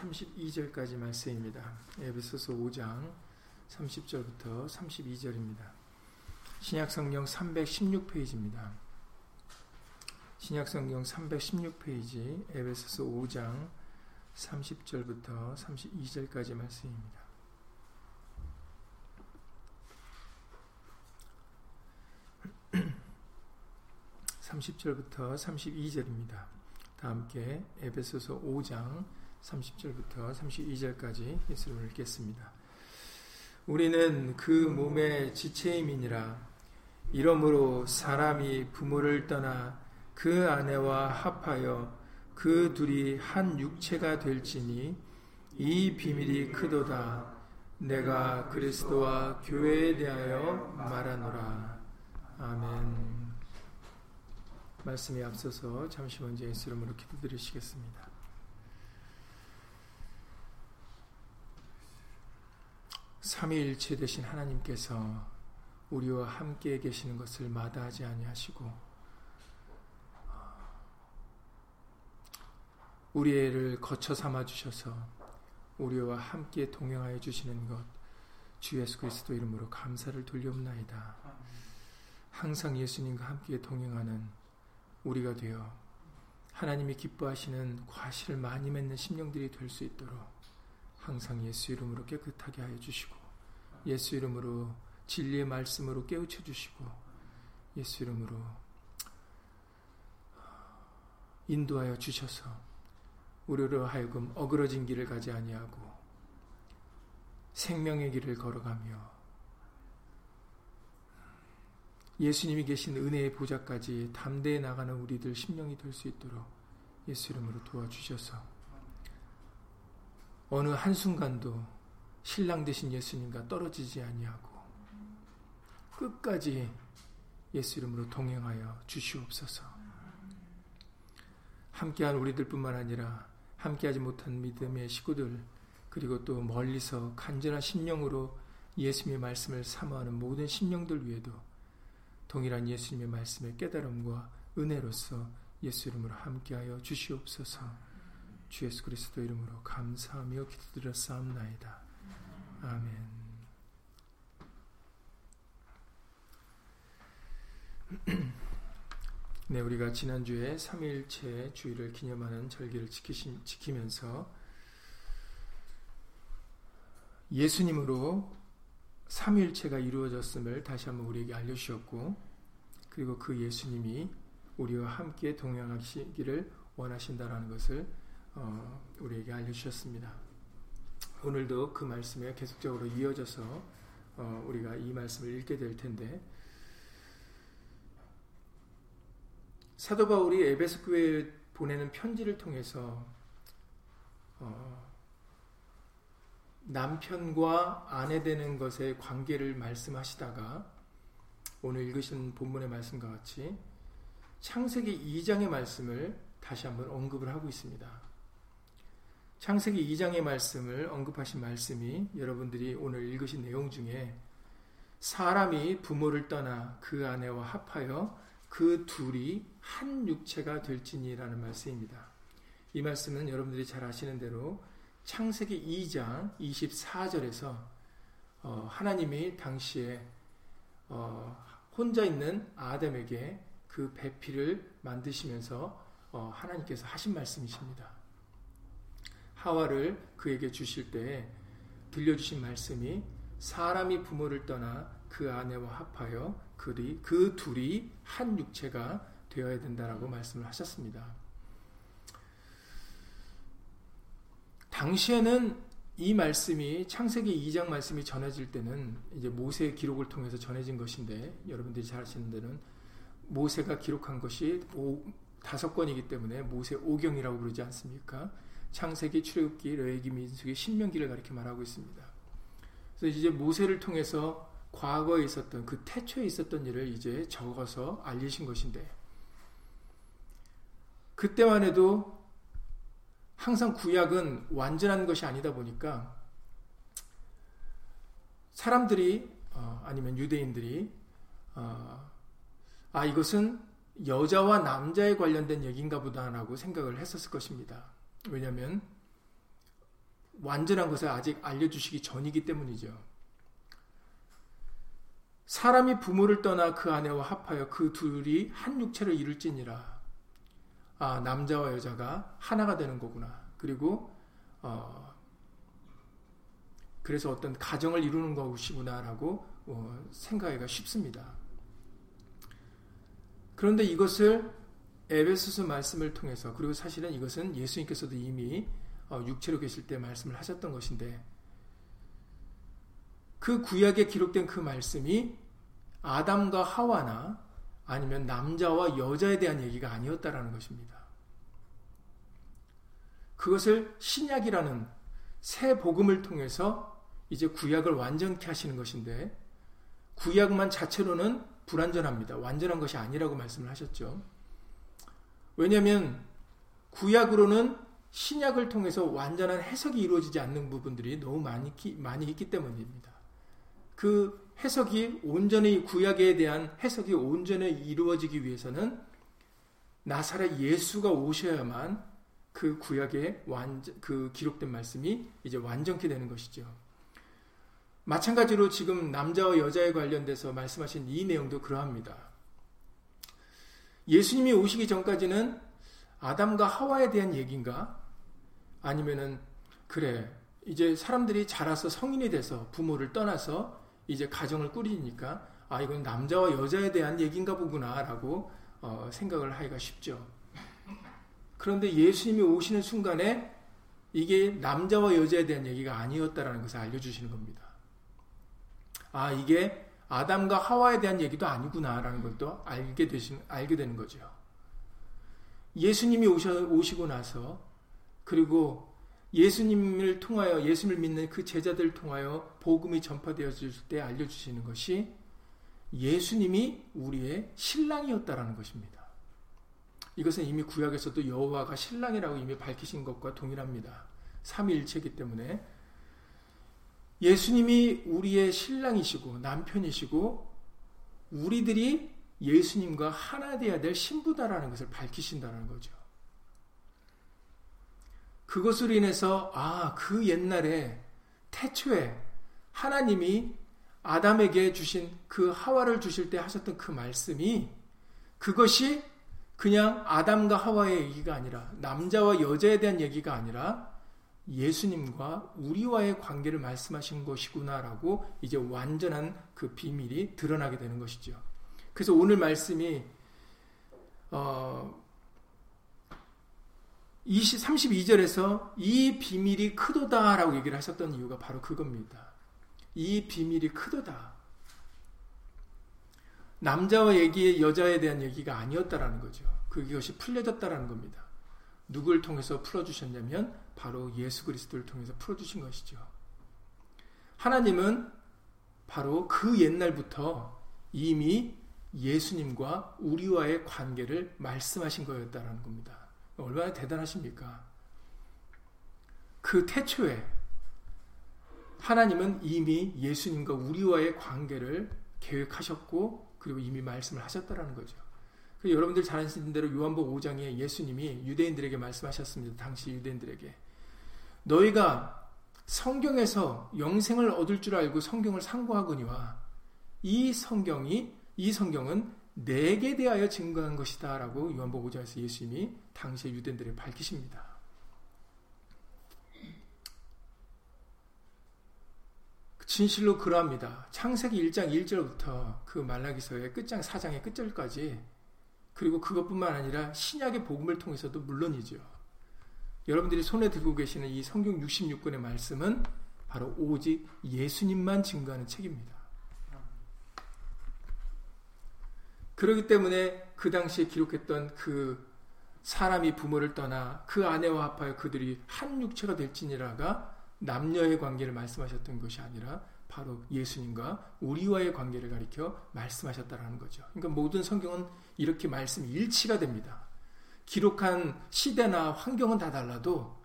32절까지 말씀입니다. 에베소서 5장 30절부터 32절입니다. 신약성경 316페이지입니다. 신약성경 316페이지 에베소서 5장 30절부터 32절까지 말씀입니다. 30절부터 32절입니다. 다 함께 에베소서 5장 30절부터 32절까지 예수를 읽겠습니다. 우리는 그 몸의 지체임이니라 이러므로 사람이 부모를 떠나 그 아내와 합하여 그 둘이 한 육체가 될지니 이 비밀이 크도다 내가 그리스도와 교회에 대하여 말하노라 아멘 말씀에 앞서서 잠시 먼저 예수 이름으로 기도드리시겠습니다. 삼위일체 되신 하나님께서 우리와 함께 계시는 것을 마다하지 아니하시고 우리를 거쳐 삼아 주셔서 우리와 함께 동행하여 주시는 것 주 예수 그리스도 이름으로 감사를 돌려옵나이다. 항상 예수님과 함께 동행하는 우리가 되어 하나님이 기뻐하시는 과실을 많이 맺는 심령들이 될 수 있도록 항상 예수 이름으로 깨끗하게 하여 주시고 예수 이름으로 진리의 말씀으로 깨우쳐 주시고 예수 이름으로 인도하여 주셔서 우리로 하여금 어그러진 길을 가지 아니하고 생명의 길을 걸어가며 예수님이 계신 은혜의 보좌까지 담대해 나가는 우리들 심령이 될 수 있도록 예수 이름으로 도와주셔서 어느 한순간도 신랑 되신 예수님과 떨어지지 아니하고 끝까지 예수 이름으로 동행하여 주시옵소서. 함께한 우리들뿐만 아니라 함께하지 못한 믿음의 식구들 그리고 또 멀리서 간절한 심령으로 예수님의 말씀을 사모하는 모든 심령들 위에도 동일한 예수님의 말씀의 깨달음과 은혜로서 예수 이름으로 함께하여 주시옵소서. 주 예수 그리스도 이름으로 감사하며 기도드렸사옵나이다. 아멘. 네, 우리가 지난주에 3일째 주일을 기념하는 절기를 지키시, 지키면서 예수님으로 삼일체가 이루어졌음을 다시 한번 우리에게 알려주셨고 그리고 그 예수님이 우리와 함께 동행하시기를 원하신다라는 것을 어, 우리에게 알려주셨습니다. 오늘도 그 말씀에 계속적으로 이어져서 어, 우리가 이 말씀을 읽게 될 텐데 사도 바울이 에베소 교회에 보내는 편지를 통해서 어, 남편과 아내 되는 것의 관계를 말씀하시다가 오늘 읽으신 본문의 말씀과 같이 창세기 2장의 말씀을 다시 한번 언급을 하고 있습니다. 창세기 2장의 말씀을 언급하신 말씀이 여러분들이 오늘 읽으신 내용 중에 사람이 부모를 떠나 그 아내와 합하여 그 둘이 한 육체가 될지니라는 말씀입니다. 이 말씀은 여러분들이 잘 아시는 대로 창세기 2장 24절에서 어, 하나님이 당시에 어, 혼자 있는 아담에게 그 배필을 만드시면서 어, 하나님께서 하신 말씀이십니다. 하와를 그에게 주실 때 들려주신 말씀이 사람이 부모를 떠나 그 아내와 합하여 그리, 그 둘이 한 육체가 되어야 된다라고 말씀을 하셨습니다. 당시에는 이 말씀이 창세기 2장 말씀이 전해질 때는 이제 모세의 기록을 통해서 전해진 것인데 여러분들이 잘 아시는 데는 모세가 기록한 것이 오, 다섯 권이기 때문에 모세 오경이라고 부르지 않습니까? 창세기, 출애굽기, 레위기, 민수기, 신명기를 가리켜 말하고 있습니다. 그래서 이제 모세를 통해서 과거에 있었던 그 태초에 있었던 일을 이제 적어서 알리신 것인데 그때만 해도 항상 구약은 완전한 것이 아니다 보니까 사람들이 어, 아니면 유대인들이 어, 아 이것은 여자와 남자에 관련된 얘기인가 보다라고 생각을 했었을 것입니다. 왜냐하면 완전한 것을 아직 알려주시기 전이기 때문이죠. 사람이 부모를 떠나 그 아내와 합하여 그 둘이 한 육체를 이룰지니라. 아, 남자와 여자가 하나가 되는 거구나. 그리고, 어, 그래서 어떤 가정을 이루는 것이구나라고 어, 생각하기가 쉽습니다. 그런데 이것을 에베소서 말씀을 통해서 그리고 사실은 이것은 예수님께서도 이미 어, 육체로 계실 때 말씀을 하셨던 것인데 그 구약에 기록된 그 말씀이 아담과 하와나 아니면 남자와 여자에 대한 얘기가 아니었다라는 것입니다. 그것을 신약이라는 새 복음을 통해서 이제 구약을 완전케 하시는 것인데 구약만 자체로는 불완전합니다. 완전한 것이 아니라고 말씀을 하셨죠. 왜냐하면 구약으로는 신약을 통해서 완전한 해석이 이루어지지 않는 부분들이 너무 많이, 많이 있기 때문입니다. 그 해석이 온전히 구약에 대한 해석이 온전히 이루어지기 위해서는 나사렛 예수가 오셔야만 그 구약에 완전 그 기록된 말씀이 이제 완전케 되는 것이죠. 마찬가지로 지금 남자와 여자에 관련돼서 말씀하신 이 내용도 그러합니다. 예수님이 오시기 전까지는 아담과 하와에 대한 얘기인가? 아니면은 그래 이제 사람들이 자라서 성인이 돼서 부모를 떠나서 이제 가정을 꾸리니까 아 이건 남자와 여자에 대한 얘기인가 보구나라고 어, 생각을 하기가 쉽죠. 그런데 예수님이 오시는 순간에 이게 남자와 여자에 대한 얘기가 아니었다라는 것을 알려주시는 겁니다. 아 이게 아담과 하와에 대한 얘기도 아니구나라는 것도 알게 되신 알게 되는 거죠. 예수님이 오셔, 오시고 나서 그리고 예수님을 통하여 예수님을 믿는 그 제자들을 통하여 복음이 전파되어질 때 알려주시는 것이 예수님이 우리의 신랑이었다라는 것입니다. 이것은 이미 구약에서도 여호와가 신랑이라고 이미 밝히신 것과 동일합니다. 삼위일체이기 때문에 예수님이 우리의 신랑이시고 남편이시고 우리들이 예수님과 하나 되어야 될 신부다라는 것을 밝히신다는 거죠. 그것으로 인해서 아, 그 옛날에 태초에 하나님이 아담에게 주신 그 하와를 주실 때 하셨던 그 말씀이 그것이 그냥 아담과 하와의 얘기가 아니라 남자와 여자에 대한 얘기가 아니라 예수님과 우리와의 관계를 말씀하신 것이구나라고 이제 완전한 그 비밀이 드러나게 되는 것이죠. 그래서 오늘 말씀이 어 20, 32절에서 이 비밀이 크도다라고 얘기를 하셨던 이유가 바로 그겁니다. 이 비밀이 크도다. 남자와 얘기, 여자에 대한 얘기가 아니었다라는 거죠. 그것이 풀려졌다라는 겁니다. 누굴 통해서 풀어주셨냐면 바로 예수 그리스도를 통해서 풀어주신 것이죠. 하나님은 바로 그 옛날부터 이미 예수님과 우리와의 관계를 말씀하신 거였다라는 겁니다. 얼마나 대단하십니까? 그 태초에 하나님은 이미 예수님과 우리와의 관계를 계획하셨고 그리고 이미 말씀을 하셨다라는 거죠. 여러분들 잘 아시는 대로 요한복 5장에 예수님이 유대인들에게 말씀하셨습니다. 당시 유대인들에게 너희가 성경에서 영생을 얻을 줄 알고 성경을 상고하거니와 이 성경이 이 성경은 내게 대하여 증거한 것이다라고 요한복 5장에서 예수님이 당시의 유대인들에 밝히십니다. 진실로 그러합니다. 창세기 1장 1절부터 그 말라기서의 끝장 4장의 끝절까지 그리고 그것뿐만 아니라 신약의 복음을 통해서도 물론이죠. 여러분들이 손에 들고 계시는 이 성경 66권의 말씀은 바로 오직 예수님만 증거하는 책입니다. 그렇기 때문에 그 당시에 기록했던 그 사람이 부모를 떠나 그 아내와 합하여 그들이 한 육체가 될지니라가 남녀의 관계를 말씀하셨던 것이 아니라 바로 예수님과 우리와의 관계를 가리켜 말씀하셨다라는 거죠. 그러니까 모든 성경은 이렇게 말씀 일치가 됩니다. 기록한 시대나 환경은 다 달라도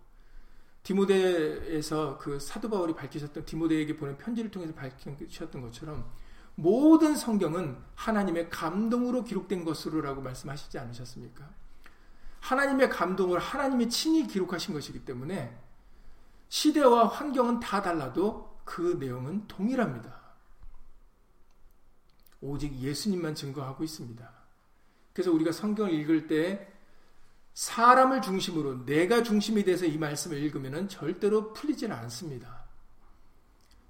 디모데에서 그 사도 바울이 밝히셨던 디모데에게 보낸 편지를 통해서 밝히셨던 것처럼 모든 성경은 하나님의 감동으로 기록된 것으로라고 말씀하시지 않으셨습니까? 하나님의 감동을 하나님이 친히 기록하신 것이기 때문에 시대와 환경은 다 달라도 그 내용은 동일합니다. 오직 예수님만 증거하고 있습니다. 그래서 우리가 성경을 읽을 때 사람을 중심으로 내가 중심이 돼서 이 말씀을 읽으면 절대로 풀리지는 않습니다.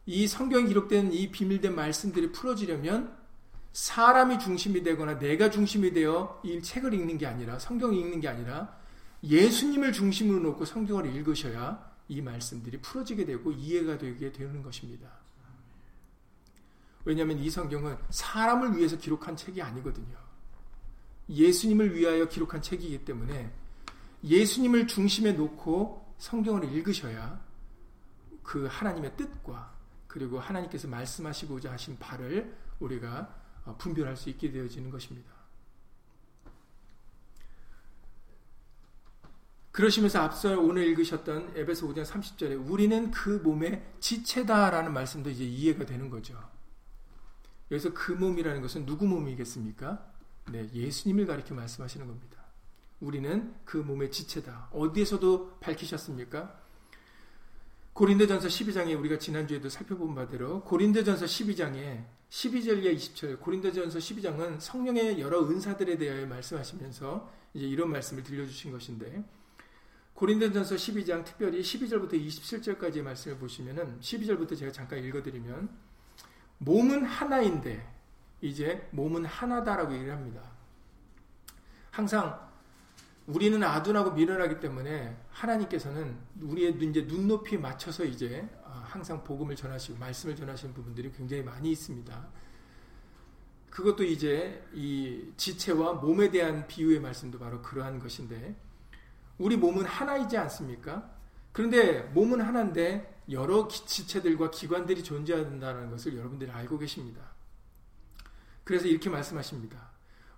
이 성경에 기록된 이 비밀된 말씀들이 풀어지려면 사람이 중심이 되거나 내가 중심이 되어 이 책을 읽는 게 아니라 성경을 읽는 게 아니라 예수님을 중심으로 놓고 성경을 읽으셔야 이 말씀들이 풀어지게 되고 이해가 되게 되는 것입니다. 왜냐하면 이 성경은 사람을 위해서 기록한 책이 아니거든요. 예수님을 위하여 기록한 책이기 때문에 예수님을 중심에 놓고 성경을 읽으셔야 그 하나님의 뜻과 그리고 하나님께서 말씀하시고자 하신 바를 우리가 분별할 수 있게 되어지는 것입니다. 그러시면서 앞서 오늘 읽으셨던 에베소 5장 30절에 우리는 그 몸의 지체다라는 말씀도 이제 이해가 되는 거죠. 여기서 그 몸이라는 것은 누구 몸이겠습니까? 네, 예수님을 가리켜 말씀하시는 겁니다. 우리는 그 몸의 지체다. 어디에서도 밝히셨습니까? 고린도전서 12장에 우리가 지난주에도 살펴본 바대로 고린도전서 12장에 12절과 20절 고린도전서 12장은 성령의 여러 은사들에 대하여 말씀하시면서 이제 이런 말씀을 들려주신 것인데 고린도전서 12장 특별히 12절부터 27절까지의 말씀을 보시면은 12절부터 제가 잠깐 읽어드리면 몸은 하나인데 이제 몸은 하나다라고 얘기를 합니다. 항상 우리는 아둔하고 미련하기 때문에 하나님께서는 우리의 이제 눈높이 맞춰서 이제 아, 항상 복음을 전하시고 말씀을 전하시는 부분들이 굉장히 많이 있습니다. 그것도 이제 이 지체와 몸에 대한 비유의 말씀도 바로 그러한 것인데 우리 몸은 하나이지 않습니까? 그런데 몸은 하나인데 여러 지체들과 기관들이 존재한다는 것을 여러분들이 알고 계십니다. 그래서 이렇게 말씀하십니다.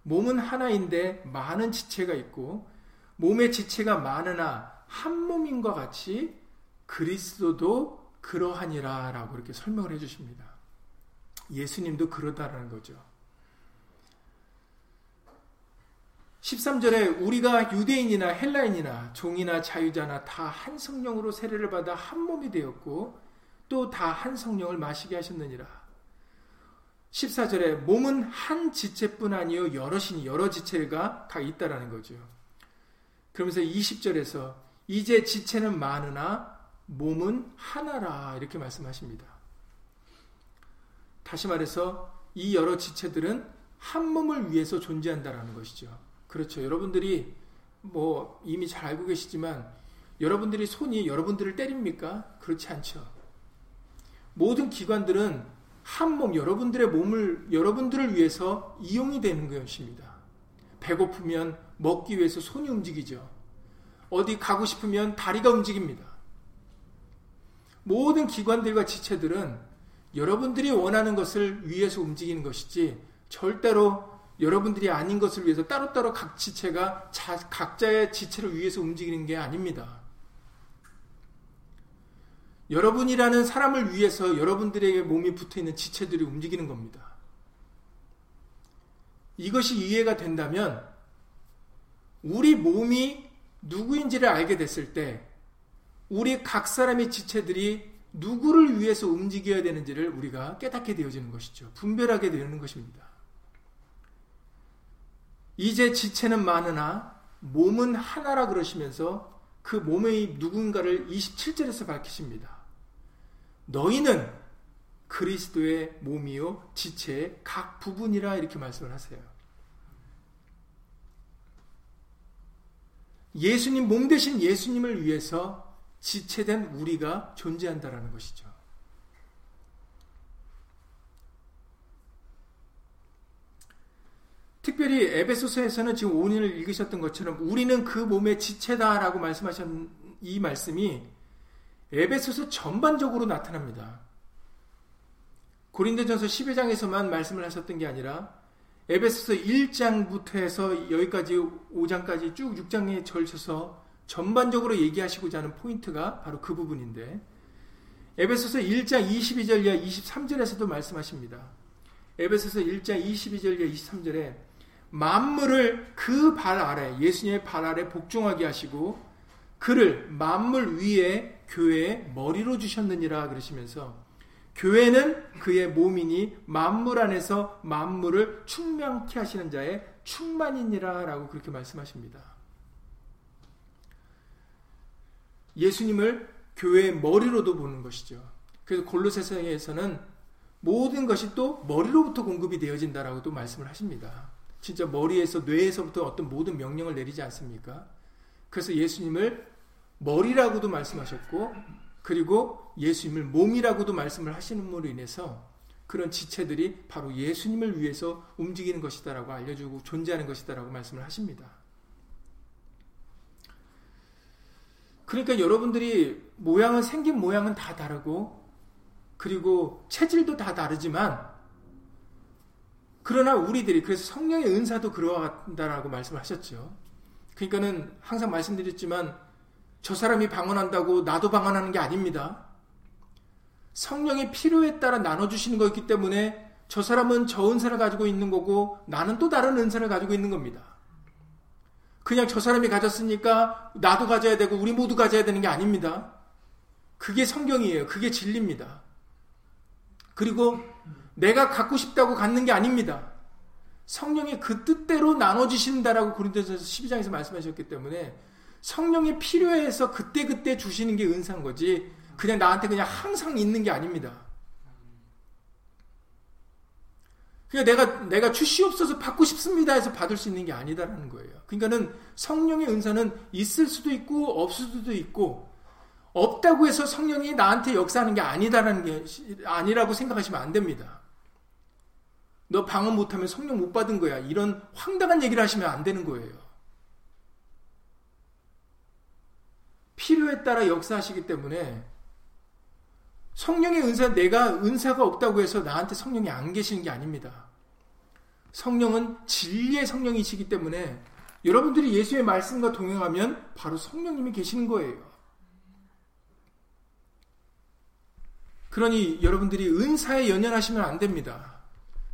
몸은 하나인데 많은 지체가 있고 몸의 지체가 많으나 한 몸인과 같이 그리스도도 그러하니라 라고 이렇게 설명을 해주십니다. 예수님도 그러다라는 거죠. 13절에 우리가 유대인이나 헬라인이나 종이나 자유자나 다 한 성령으로 세례를 받아 한 몸이 되었고 또 다 한 성령을 마시게 하셨느니라. 14절에 몸은 한 지체뿐 아니요 여럿이니 여러 지체가 다 있다라는 거죠. 그러면서 20절에서 이제 지체는 많으나 몸은 하나라 이렇게 말씀하십니다. 다시 말해서 이 여러 지체들은 한 몸을 위해서 존재한다라는 것이죠. 그렇죠. 여러분들이 뭐 이미 잘 알고 계시지만 여러분들이 손이 여러분들을 때립니까? 그렇지 않죠. 모든 기관들은 한 몸, 여러분들의 몸을 여러분들을 위해서 이용이 되는 것입니다. 배고프면 먹기 위해서 손이 움직이죠. 어디 가고 싶으면 다리가 움직입니다. 모든 기관들과 지체들은 여러분들이 원하는 것을 위해서 움직이는 것이지 절대로 여러분들이 아닌 것을 위해서 따로따로 각 지체가 자, 각자의 지체를 위해서 움직이는 게 아닙니다. 여러분이라는 사람을 위해서 여러분들에게 몸이 붙어 있는 지체들이 움직이는 겁니다. 이것이 이해가 된다면 우리 몸이 누구인지를 알게 됐을 때 우리 각 사람의 지체들이 누구를 위해서 움직여야 되는지를 우리가 깨닫게 되어지는 것이죠. 분별하게 되는 것입니다. 이제 지체는 많으나 몸은 하나라 그러시면서 그 몸의 누군가를 27절에서 밝히십니다. 너희는 그리스도의 몸이요 지체의 각 부분이라 이렇게 말씀을 하세요. 예수님 몸 대신 예수님을 위해서 지체된 우리가 존재한다라는 것이죠. 특별히 에베소서에서는 지금 오인을 읽으셨던 것처럼 우리는 그 몸의 지체다라고 말씀하신 이 말씀이 에베소서 전반적으로 나타납니다. 고린도전서 12장에서만 말씀을 하셨던 게 아니라 에베소서 1장부터 해서 여기까지 5장까지 쭉 6장에 걸쳐서 전반적으로 얘기하시고자 하는 포인트가 바로 그 부분인데 에베소서 1장 22절 이하 23절에서도 말씀하십니다. 에베소서 1장 22절 이하 23절에 만물을 그 발 아래 예수님의 발 아래 복종하게 하시고 그를 만물 위에 교회의 머리로 주셨느니라 그러시면서 교회는 그의 몸이니 만물 안에서 만물을 충만케 하시는 자의 충만이니라 라고 그렇게 말씀하십니다. 예수님을 교회의 머리로도 보는 것이죠. 그래서 골로새서에서는 모든 것이 또 머리로부터 공급이 되어진다라고 또 말씀을 하십니다. 진짜 머리에서 뇌에서부터 어떤 모든 명령을 내리지 않습니까? 그래서 예수님을 머리라고도 말씀하셨고 그리고 예수님을 몸이라고도 말씀을 하시는으로 인해서 그런 지체들이 바로 예수님을 위해서 움직이는 것이다라고 알려주고 존재하는 것이다라고 말씀을 하십니다. 그러니까 여러분들이 모양은 생긴 모양은 다 다르고 그리고 체질도 다 다르지만 그러나 우리들이 그래서 성령의 은사도 그러하다라고 말씀을 하셨죠. 그러니까는 항상 말씀드렸지만 저 사람이 방언한다고 나도 방언하는 게 아닙니다. 성령의 필요에 따라 나눠주시는 거기 때문에 저 사람은 저 은사를 가지고 있는 거고 나는 또 다른 은사를 가지고 있는 겁니다. 그냥 저 사람이 가졌으니까 나도 가져야 되고 우리 모두 가져야 되는 게 아닙니다. 그게 성경이에요. 그게 진리입니다. 그리고 내가 갖고 싶다고 갖는 게 아닙니다. 성령이 그 뜻대로 나눠주신다라고 고린도서 12장에서 말씀하셨기 때문에 성령이 필요해서 그때그때 주시는 게 은사인 거지 그냥 나한테 그냥 항상 있는 게 아닙니다. 그냥 내가 내가 주시옵소서 받고 싶습니다 해서 받을 수 있는 게 아니다라는 거예요. 그러니까는 성령의 은사는 있을 수도 있고 없을 수도 있고 없다고 해서 성령이 나한테 역사하는 게 아니다라는 게 아니라고 생각하시면 안 됩니다. 너 방언 못하면 성령 못 받은 거야. 이런 황당한 얘기를 하시면 안 되는 거예요. 필요에 따라 역사하시기 때문에 성령의 은사, 내가 은사가 없다고 해서 나한테 성령이 안 계시는 게 아닙니다. 성령은 진리의 성령이시기 때문에 여러분들이 예수의 말씀과 동행하면 바로 성령님이 계시는 거예요. 그러니 여러분들이 은사에 연연하시면 안 됩니다.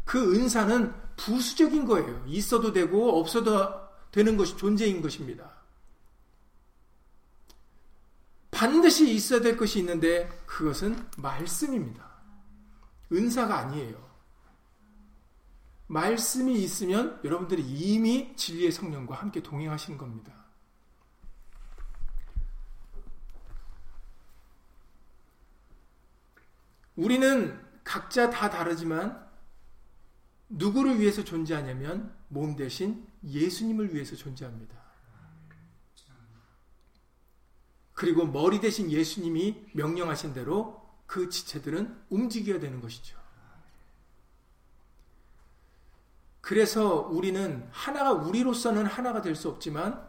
그 은사는 부수적인 거예요. 있어도 되고 없어도 되는 것이 존재인 것입니다. 반드시 있어야 될 것이 있는데 그것은 말씀입니다. 은사가 아니에요. 말씀이 있으면 여러분들이 이미 진리의 성령과 함께 동행하시는 겁니다. 우리는 각자 다 다르지만 누구를 위해서 존재하냐면 몸 대신 예수님을 위해서 존재합니다. 그리고 머리 대신 예수님이 명령하신 대로 그 지체들은 움직여야 되는 것이죠. 그래서 우리는 하나가 우리로서는 하나가 될 수 없지만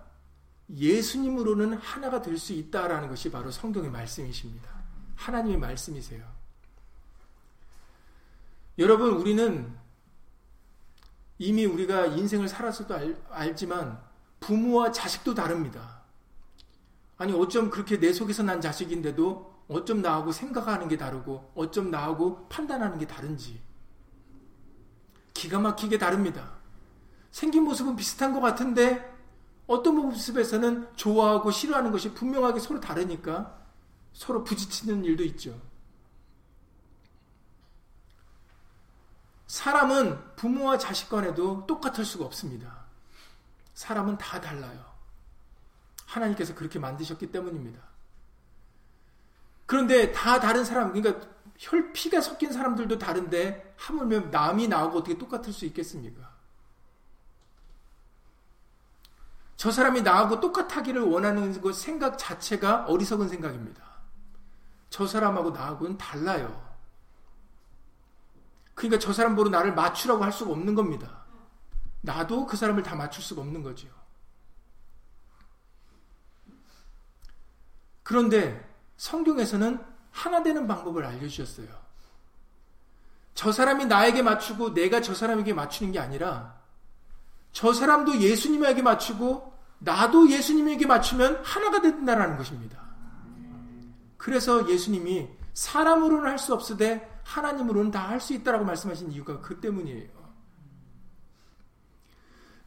예수님으로는 하나가 될 수 있다라는 것이 바로 성경의 말씀이십니다. 하나님의 말씀이세요. 여러분, 우리는 이미 우리가 인생을 살아서도 알, 알지만 부모와 자식도 다릅니다. 아니 어쩜 그렇게 내 속에서 난 자식인데도 어쩜 나하고 생각하는 게 다르고 어쩜 나하고 판단하는 게 다른지 기가 막히게 다릅니다. 생긴 모습은 비슷한 것 같은데 어떤 모습에서는 좋아하고 싫어하는 것이 분명하게 서로 다르니까 서로 부딪히는 일도 있죠. 사람은 부모와 자식 간에도 똑같을 수가 없습니다. 사람은 다 달라요. 하나님께서 그렇게 만드셨기 때문입니다. 그런데 다 다른 사람, 그러니까 혈피가 섞인 사람들도 다른데 하물며 남이 나하고 어떻게 똑같을 수 있겠습니까? 저 사람이 나하고 똑같하기를 원하는 그 생각 자체가 어리석은 생각입니다. 저 사람하고 나하고는 달라요. 그러니까 저 사람 보러 나를 맞추라고 할 수가 없는 겁니다. 나도 그 사람을 다 맞출 수가 없는 거죠. 그런데 성경에서는 하나 되는 방법을 알려주셨어요. 저 사람이 나에게 맞추고 내가 저 사람에게 맞추는 게 아니라 저 사람도 예수님에게 맞추고 나도 예수님에게 맞추면 하나가 된다라는 것입니다. 그래서 예수님이 사람으로는 할 수 없으되 하나님으로는 다 할 수 있다라고 말씀하신 이유가 그 때문이에요.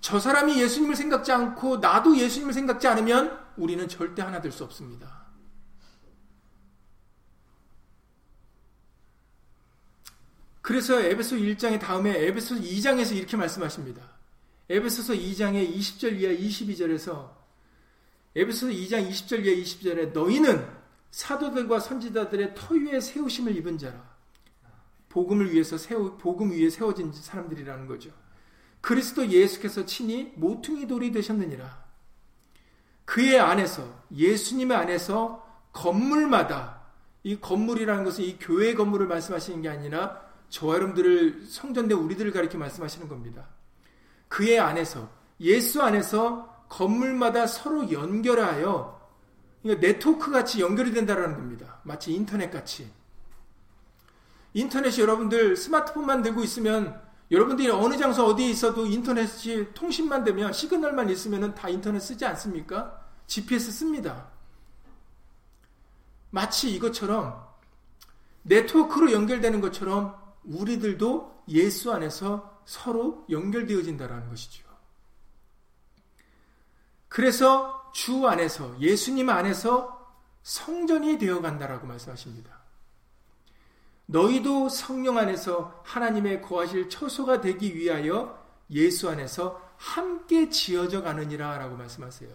저 사람이 예수님을 생각지 않고 나도 예수님을 생각지 않으면 우리는 절대 하나 될 수 없습니다. 그래서 에베소 1장의 다음에 에베소 2장에서 이렇게 말씀하십니다. 에베소서 2장의 20절 이하 22절에서 에베소서 2장 20절 이하 20절에 너희는 사도들과 선지자들의 터위에 세우심을 입은 자라. 복음을 위해서 세우 복음 위에 세워진 사람들이라는 거죠. 그리스도 예수께서 친히 모퉁이 돌이 되셨느니라. 그의 안에서 예수님의 안에서 건물마다 이 건물이라는 것은 이 교회 건물을 말씀하시는 게 아니라 저와 여러분들을 성전대 우리들을 가리켜 말씀하시는 겁니다. 그의 안에서 예수 안에서 건물마다 서로 연결하여 그러니까 네트워크 같이 연결이 된다라는 겁니다. 마치 인터넷 같이. 인터넷이 여러분들 스마트폰만 들고 있으면 여러분들이 어느 장소 어디에 있어도 인터넷이 통신만 되면 시그널만 있으면 다 인터넷 쓰지 않습니까? GPS 씁니다. 마치 이것처럼 네트워크로 연결되는 것처럼 우리들도 예수 안에서 서로 연결되어진다라는 것이죠. 그래서 주 안에서 예수님 안에서 성전이 되어 간다라고 말씀하십니다. 너희도 성령 안에서 하나님의 거하실 처소가 되기 위하여 예수 안에서 함께 지어져 가느니라 라고 말씀하세요.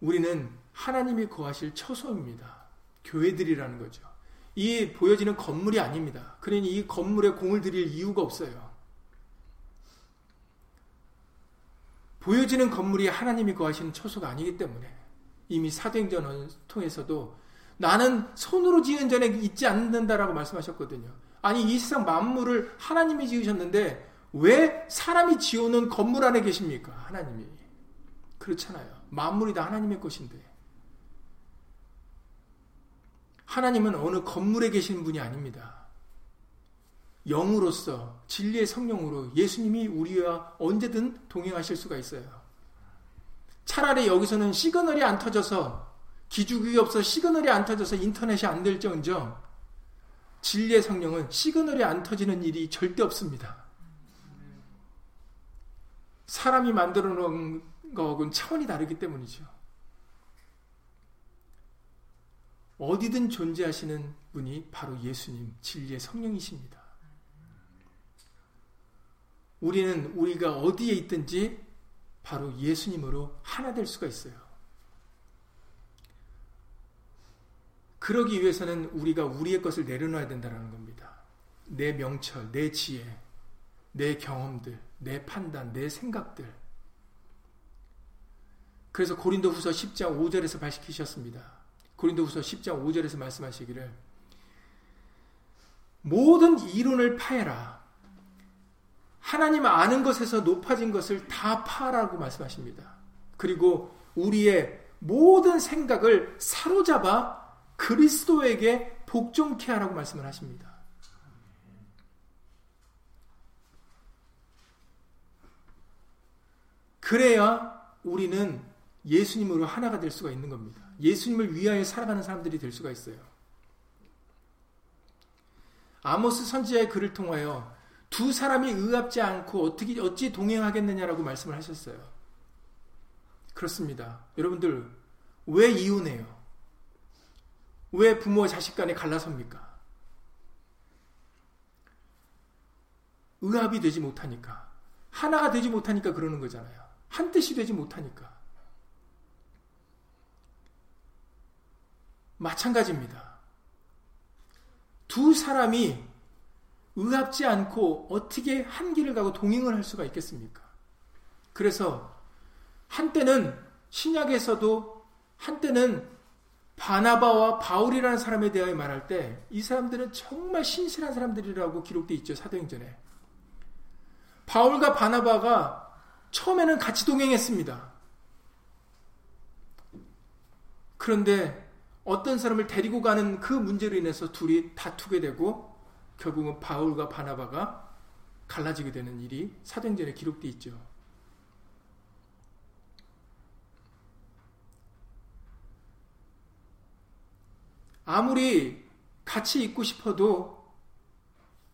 우리는 하나님이 거하실 처소입니다. 교회들이라는 거죠. 이 보여지는 건물이 아닙니다. 그러니 이 건물에 공을 들일 이유가 없어요. 보여지는 건물이 하나님이 거하시는 처소가 아니기 때문에 이미 사도행전을 통해서도 나는 손으로 지은 전에 있지 않는다라고 말씀하셨거든요. 아니 이 세상 만물을 하나님이 지으셨는데 왜 사람이 지어놓은 건물 안에 계십니까? 하나님이 그렇잖아요. 만물이 다 하나님의 것인데 하나님은 어느 건물에 계시는 분이 아닙니다. 영으로서 진리의 성령으로 예수님이 우리와 언제든 동행하실 수가 있어요. 차라리 여기서는 시그널이 안 터져서 기죽이 없어 시그널이 안 터져서 인터넷이 안 될지언정 진리의 성령은 시그널이 안 터지는 일이 절대 없습니다. 사람이 만들어 놓은 거하고는 차원이 다르기 때문이죠. 어디든 존재하시는 분이 바로 예수님, 진리의 성령이십니다. 우리는 우리가 어디에 있든지 바로 예수님으로 하나 될 수가 있어요. 그러기 위해서는 우리가 우리의 것을 내려놔야 된다는 겁니다. 내 명철, 내 지혜, 내 경험들, 내 판단, 내 생각들. 그래서 고린도 후서 10장 5절에서 밝히셨습니다. 고린도후서 10장 5절에서 말씀하시기를 모든 이론을 파해라. 하나님 아는 것에서 높아진 것을 다 파라고 말씀하십니다. 그리고 우리의 모든 생각을 사로잡아 그리스도에게 복종케 하라고 말씀을 하십니다. 그래야 우리는 예수님으로 하나가 될 수가 있는 겁니다. 예수님을 위하여 살아가는 사람들이 될 수가 있어요. 아모스 선지자의 글을 통하여 두 사람이 의합지 않고 어떻게 어찌 동행하겠느냐라고 말씀을 하셨어요. 그렇습니다. 여러분들 왜 이혼해요? 왜 부모와 자식 간에 갈라섭니까? 의합이 되지 못하니까 하나가 되지 못하니까 그러는 거잖아요. 한 뜻이 되지 못하니까. 마찬가지입니다. 두 사람이 의합지 않고 어떻게 한 길을 가고 동행을 할 수가 있겠습니까? 그래서 한때는 신약에서도 한때는 바나바와 바울이라는 사람에 대하여 말할 때 이 사람들은 정말 신실한 사람들이라고 기록되어 있죠. 사도행전에. 바울과 바나바가 처음에는 같이 동행했습니다. 그런데 어떤 사람을 데리고 가는 그 문제로 인해서 둘이 다투게 되고 결국은 바울과 바나바가 갈라지게 되는 일이 사도행전에 기록되어 있죠. 아무리 같이 있고 싶어도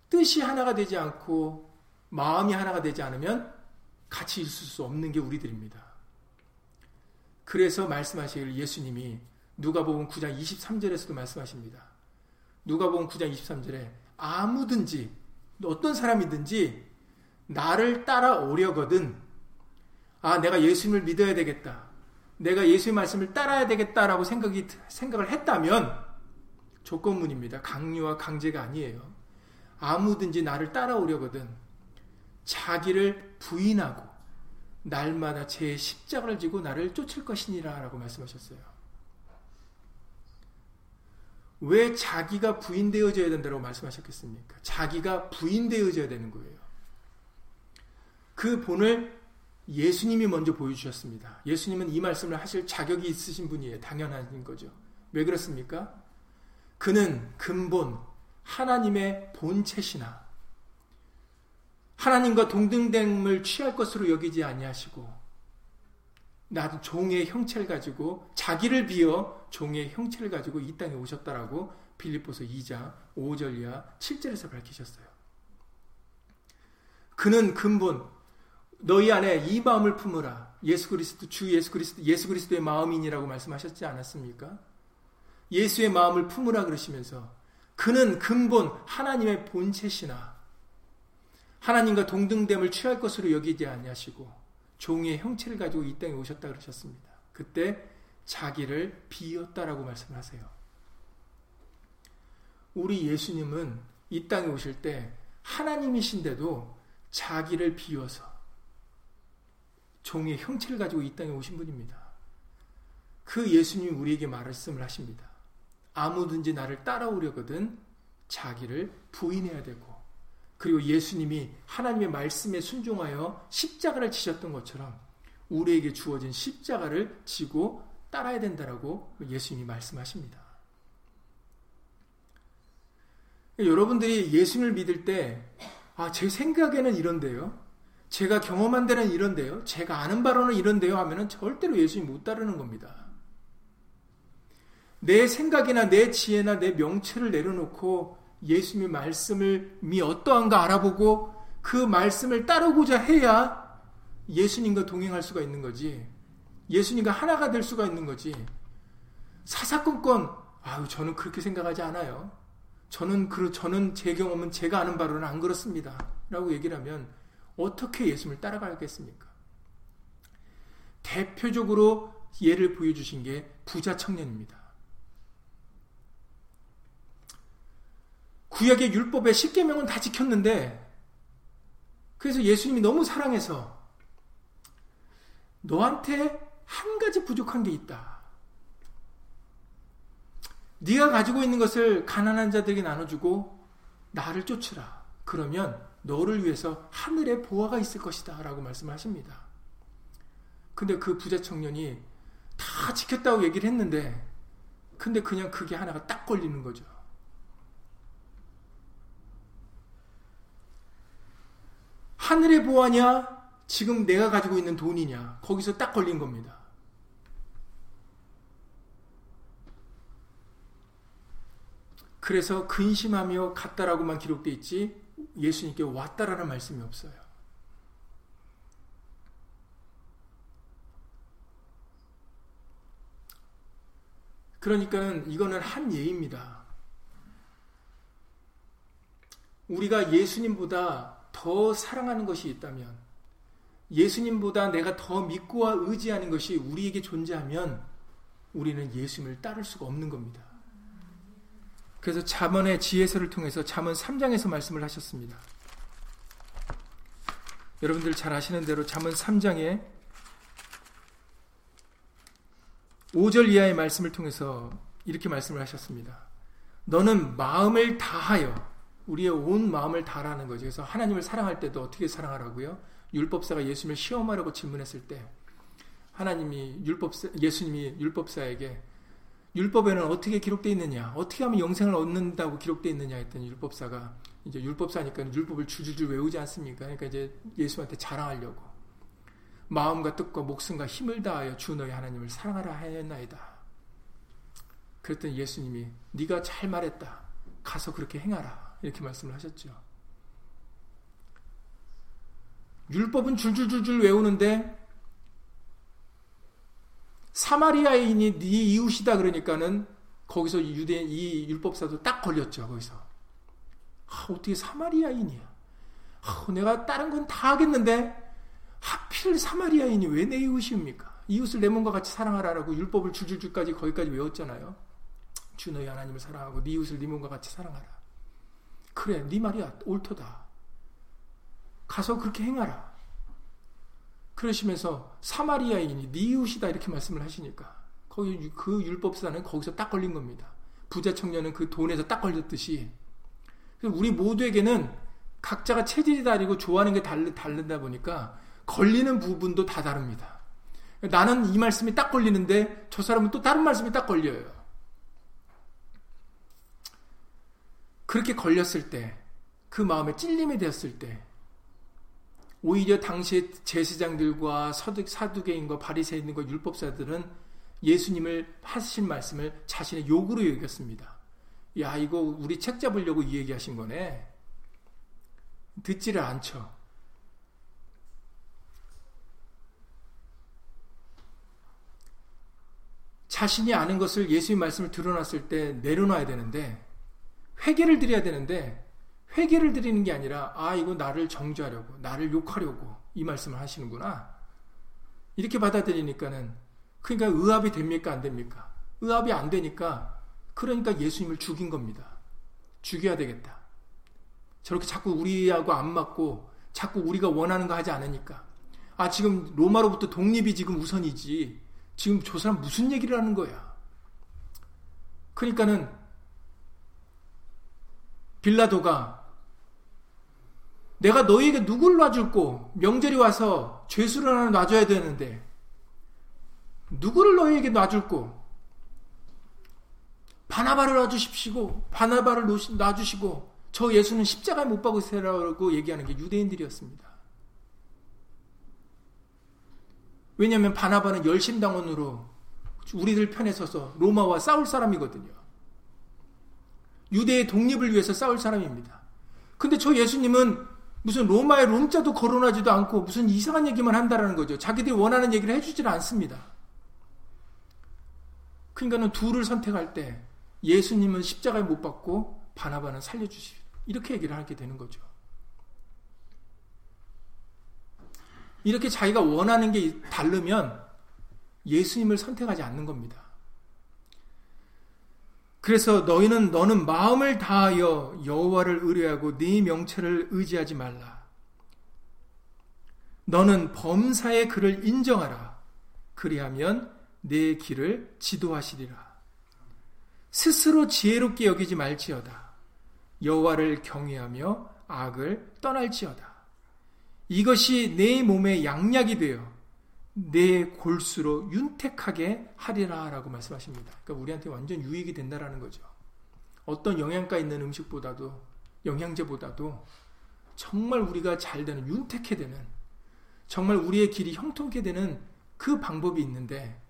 뜻이 하나가 되지 않고 마음이 하나가 되지 않으면 같이 있을 수 없는 게 우리들입니다. 그래서 말씀하실 예수님이 누가복음 9장 23절에서도 말씀하십니다. 누가복음 9장 23절에 아무든지 어떤 사람이든지 나를 따라오려거든 아 내가 예수님을 믿어야 되겠다. 내가 예수의 말씀을 따라야 되겠다라고 생각이 생각을 했다면 조건문입니다. 강요와 강제가 아니에요. 아무든지 나를 따라오려거든 자기를 부인하고 날마다 제 십자가를 지고 나를 쫓을 것이니라라고 말씀하셨어요. 왜 자기가 부인되어져야 된다고 말씀하셨겠습니까? 자기가 부인되어져야 되는 거예요. 그 본을 예수님이 먼저 보여주셨습니다. 예수님은 이 말씀을 하실 자격이 있으신 분이에요. 당연한 거죠. 왜 그렇습니까? 그는 근본 하나님의 본체시나 하나님과 동등됨을 취할 것으로 여기지 아니하시고 나도 종의 형체를 가지고 자기를 비어 종의 형체를 가지고 이 땅에 오셨다라고 빌립보서 2장 5절 이하 7절에서 밝히셨어요. 그는 근본 너희 안에 이 마음을 품으라. 예수 그리스도 주 예수 그리스도 예수 그리스도의 마음이니라고 말씀하셨지 않았습니까? 예수의 마음을 품으라 그러시면서 그는 근본 하나님의 본체시나 하나님과 동등됨을 취할 것으로 여기지 아니하시고 종의 형체를 가지고 이 땅에 오셨다 그러셨습니다. 그때 자기를 비었다라고 말씀하세요. 우리 예수님은 이 땅에 오실 때 하나님이신데도 자기를 비워서 종의 형체를 가지고 이 땅에 오신 분입니다. 그 예수님이 우리에게 말씀을 하십니다. 아무든지 나를 따라오려거든 자기를 부인해야 되고 그리고 예수님이 하나님의 말씀에 순종하여 십자가를 지셨던 것처럼 우리에게 주어진 십자가를 지고 따라야 된다라고 예수님이 말씀하십니다. 여러분들이 예수님을 믿을 때, 아, 제 생각에는 이런데요. 제가 경험한 데는 이런데요. 제가 아는 바로는 이런데요. 하면은 절대로 예수님 못 따르는 겁니다. 내 생각이나 내 지혜나 내 명체를 내려놓고 예수님의 말씀을 미 어떠한가 알아보고 그 말씀을 따르고자 해야 예수님과 동행할 수가 있는 거지. 예수님과 하나가 될 수가 있는 거지. 사사건건 아유 저는 그렇게 생각하지 않아요. 저는 그 저는 제 경험은 제가 아는 바로는 안 그렇습니다.라고 얘기를 하면 어떻게 예수님을 따라가겠습니까? 대표적으로 예를 보여주신 게 부자 청년입니다. 구약의 율법의 10계명은 다 지켰는데 그래서 예수님이 너무 사랑해서 너한테 한 가지 부족한 게 있다. 네가 가지고 있는 것을 가난한 자들에게 나눠주고 나를 쫓으라. 그러면 너를 위해서 하늘에 보화가 있을 것이다. 라고 말씀하십니다. 근데 그 부자 청년이 다 지켰다고 얘기를 했는데, 근데 그냥 그게 하나가 딱 걸리는 거죠. 하늘의 보화냐? 지금 내가 가지고 있는 돈이냐? 거기서 딱 걸린 겁니다. 그래서 근심하며 갔다라고만 기록되어 있지 예수님께 왔다라는 말씀이 없어요. 그러니까는 이거는 한 예입니다. 우리가 예수님보다 더 사랑하는 것이 있다면, 예수님보다 내가 더 믿고 의지하는 것이 우리에게 존재하면, 우리는 예수님을 따를 수가 없는 겁니다. 그래서 잠언의 지혜서를 통해서 잠언 3장에서 말씀을 하셨습니다. 여러분들 잘 아시는 대로 잠언 3장에 5절 이하의 말씀을 통해서 이렇게 말씀을 하셨습니다. 너는 마음을 다하여 우리의 온 마음을 다라는 거죠. 그래서 하나님을 사랑할 때도 어떻게 사랑하라고요? 율법사가 예수님을 시험하라고 질문했을 때 하나님이 율법사 예수님이 율법사에게 율법에는 어떻게 기록되어 있느냐? 어떻게 하면 영생을 얻는다고 기록되어 있느냐 했더니 율법사가 이제 율법사니까 율법을 줄줄줄 외우지 않습니까? 그러니까 이제 예수한테 자랑하려고 마음과 뜻과 목숨과 힘을 다하여 주 너희 하나님을 사랑하라 하였나이다. 그랬더니 예수님이 네가 잘 말했다. 가서 그렇게 행하라. 이렇게 말씀을 하셨죠. 율법은 줄줄줄줄 외우는데 사마리아인이 네 이웃이다 그러니까는 거기서 유대 이 율법사도 딱 걸렸죠. 거기서 아, 어떻게 사마리아인이야? 아, 내가 다른 건 다 하겠는데 하필 사마리아인이 왜 내 이웃입니까? 이웃을 내 몸과 같이 사랑하라라고 율법을 줄줄줄까지 거기까지 외웠잖아요. 주 너희 하나님을 사랑하고 네 이웃을 네 몸과 같이 사랑하라. 그래, 네 말이 옳도다. 가서 그렇게 행하라. 그러시면서 사마리아인이 네 이웃이다 이렇게 말씀을 하시니까 거기 그 율법사는 거기서 딱 걸린 겁니다. 부자 청년은 그 돈에서 딱 걸렸듯이 우리 모두에게는 각자가 체질이 다르고 좋아하는 게 다르, 다르다 보니까 걸리는 부분도 다 다릅니다. 나는 이 말씀이 딱 걸리는데 저 사람은 또 다른 말씀이 딱 걸려요. 그렇게 걸렸을 때, 그 마음에 찔림이 되었을 때, 오히려 당시의 제사장들과 사두개인과 바리새인과 율법사들은 예수님을 하신 말씀을 자신의 욕으로 여겼습니다. 야, 이거 우리 책 잡으려고 이 얘기하신 거네. 듣지를 않죠. 자신이 아는 것을 예수의 말씀을 드러났을 때 내려놔야 되는데 회개를 드려야 되는데 회개를 드리는 게 아니라 아 이거 나를 정죄하려고 나를 욕하려고 이 말씀을 하시는구나 이렇게 받아들이니까는 그러니까 의합이 됩니까 안 됩니까? 의합이 안 되니까 그러니까 예수님을 죽인 겁니다. 죽여야 되겠다. 저렇게 자꾸 우리하고 안 맞고 자꾸 우리가 원하는 거 하지 않으니까 아 지금 로마로부터 독립이 지금 우선이지 지금 저 사람 무슨 얘기를 하는 거야. 그러니까는 빌라도가 내가 너희에게 누굴 놔줄고 명절이 와서 죄수를 하나 놔줘야 되는데 누구를 너희에게 놔줄고 바나바를 놔주십시고 바나바를 놔주시고 저 예수는 십자가에 못 박으세라고 얘기하는 게 유대인들이었습니다. 왜냐하면 바나바는 열심당원으로 우리들 편에 서서 로마와 싸울 사람이거든요. 유대의 독립을 위해서 싸울 사람입니다. 근데 저 예수님은 무슨 로마의 롬자도 거론하지도 않고 무슨 이상한 얘기만 한다라는 거죠. 자기들이 원하는 얘기를 해주질 않습니다. 그러니까는 둘을 선택할 때 예수님은 십자가에 못 박고 바나바는 살려주시 이렇게 얘기를 하게 되는 거죠. 이렇게 자기가 원하는 게 다르면 예수님을 선택하지 않는 겁니다. 그래서 너희는 너는 마음을 다하여 여호와를 의뢰하고 네 명체를 의지하지 말라. 너는 범사의 그를 인정하라. 그리하면 내 길을 지도하시리라. 스스로 지혜롭게 여기지 말지어다. 여호와를 경외하며 악을 떠날지어다. 이것이 내 몸의 양약이 되어 내 골수로 윤택하게 하리라 라고 말씀하십니다. 그러니까 우리한테 완전 유익이 된다라는 거죠. 어떤 영양가 있는 음식보다도 영양제보다도 정말 우리가 잘 되는 윤택해 되는 정말 우리의 길이 형통케 되는 그 방법이 있는데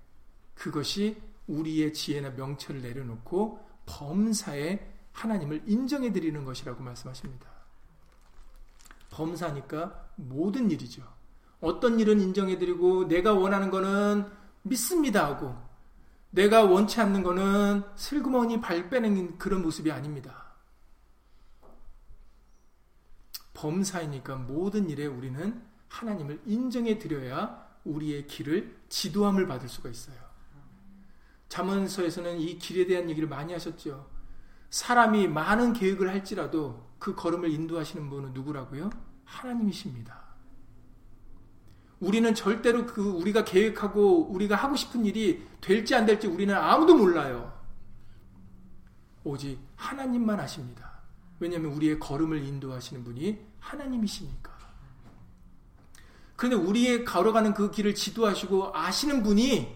그것이 우리의 지혜나 명철을 내려놓고 범사에 하나님을 인정해 드리는 것이라고 말씀하십니다. 범사니까 모든 일이죠. 어떤 일은 인정해드리고 내가 원하는 거는 믿습니다 하고 내가 원치 않는 거는 슬그머니 발 빼는 그런 모습이 아닙니다. 범사이니까 모든 일에 우리는 하나님을 인정해 드려야 우리의 길을 지도함을 받을 수가 있어요. 자문서에서는 이 길에 대한 얘기를 많이 하셨죠. 사람이 많은 계획을 할지라도 그 걸음을 인도하시는 분은 누구라고요? 하나님이십니다. 우리는 절대로 그 우리가 계획하고 우리가 하고 싶은 일이 될지 안 될지 우리는 아무도 몰라요. 오직 하나님만 아십니다. 왜냐하면 우리의 걸음을 인도하시는 분이 하나님이시니까. 그런데 우리의 걸어가는 그 길을 지도하시고 아시는 분이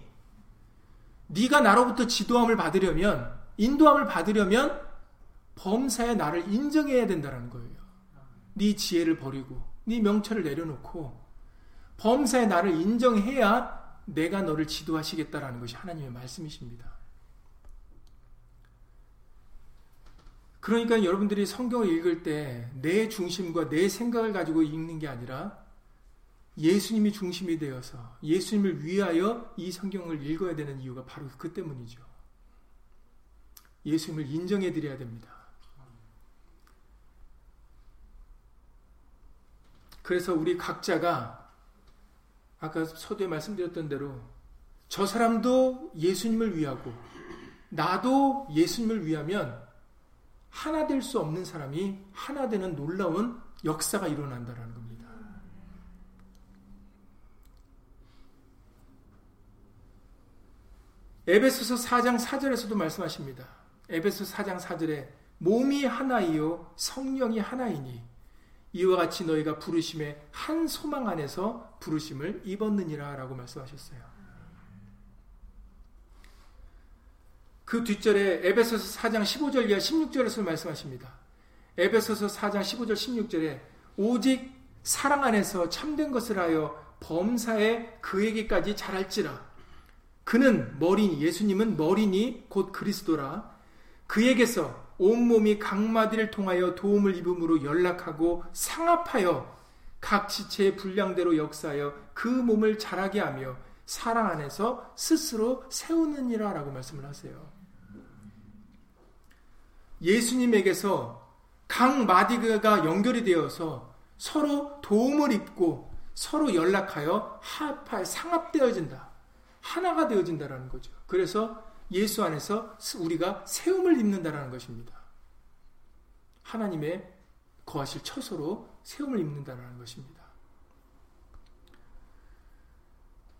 네가 나로부터 지도함을 받으려면 인도함을 받으려면 범사에 나를 인정해야 된다는 거예요. 네 지혜를 버리고 네 명철을 내려놓고 범사에 나를 인정해야 내가 너를 지도하시겠다라는 것이 하나님의 말씀이십니다. 그러니까 여러분들이 성경을 읽을 때 내 중심과 내 생각을 가지고 읽는 게 아니라 예수님이 중심이 되어서 예수님을 위하여 이 성경을 읽어야 되는 이유가 바로 그 때문이죠. 예수님을 인정해 드려야 됩니다. 그래서 우리 각자가 아까 서두에 말씀드렸던 대로 저 사람도 예수님을 위하고 나도 예수님을 위하면 하나 될 수 없는 사람이 하나 되는 놀라운 역사가 일어난다는 겁니다. 에베소서 4장 4절에서도 말씀하십니다. 에베소 4장 4절에 몸이 하나이요 성령이 하나이니 이와 같이 너희가 부르심의 한 소망 안에서 부르심을 입었느니라 라고 말씀하셨어요. 그 뒷절에 에베소서 4장 15절 이하 16절에서 말씀하십니다. 에베소서 4장 15절 16절에 오직 사랑 안에서 참된 것을 하여 범사에 그에게까지 잘할지라 그는 머리니 예수님은 머리니 곧 그리스도라 그에게서 온몸이 각마디를 통하여 도움을 입음으로 연락하고 상합하여 각 지체의 분량대로 역사하여 그 몸을 자라게 하며 사랑 안에서 스스로 세우느니라 라고 말씀을 하세요. 예수님에게서 각 마디가 연결이 되어서 서로 도움을 입고 서로 연락하여 합하 상합되어진다. 하나가 되어진다라는 거죠. 그래서 예수 안에서 우리가 세움을 입는다라는 것입니다. 하나님의 거하실 처소로 세움을 입는다라는 것입니다.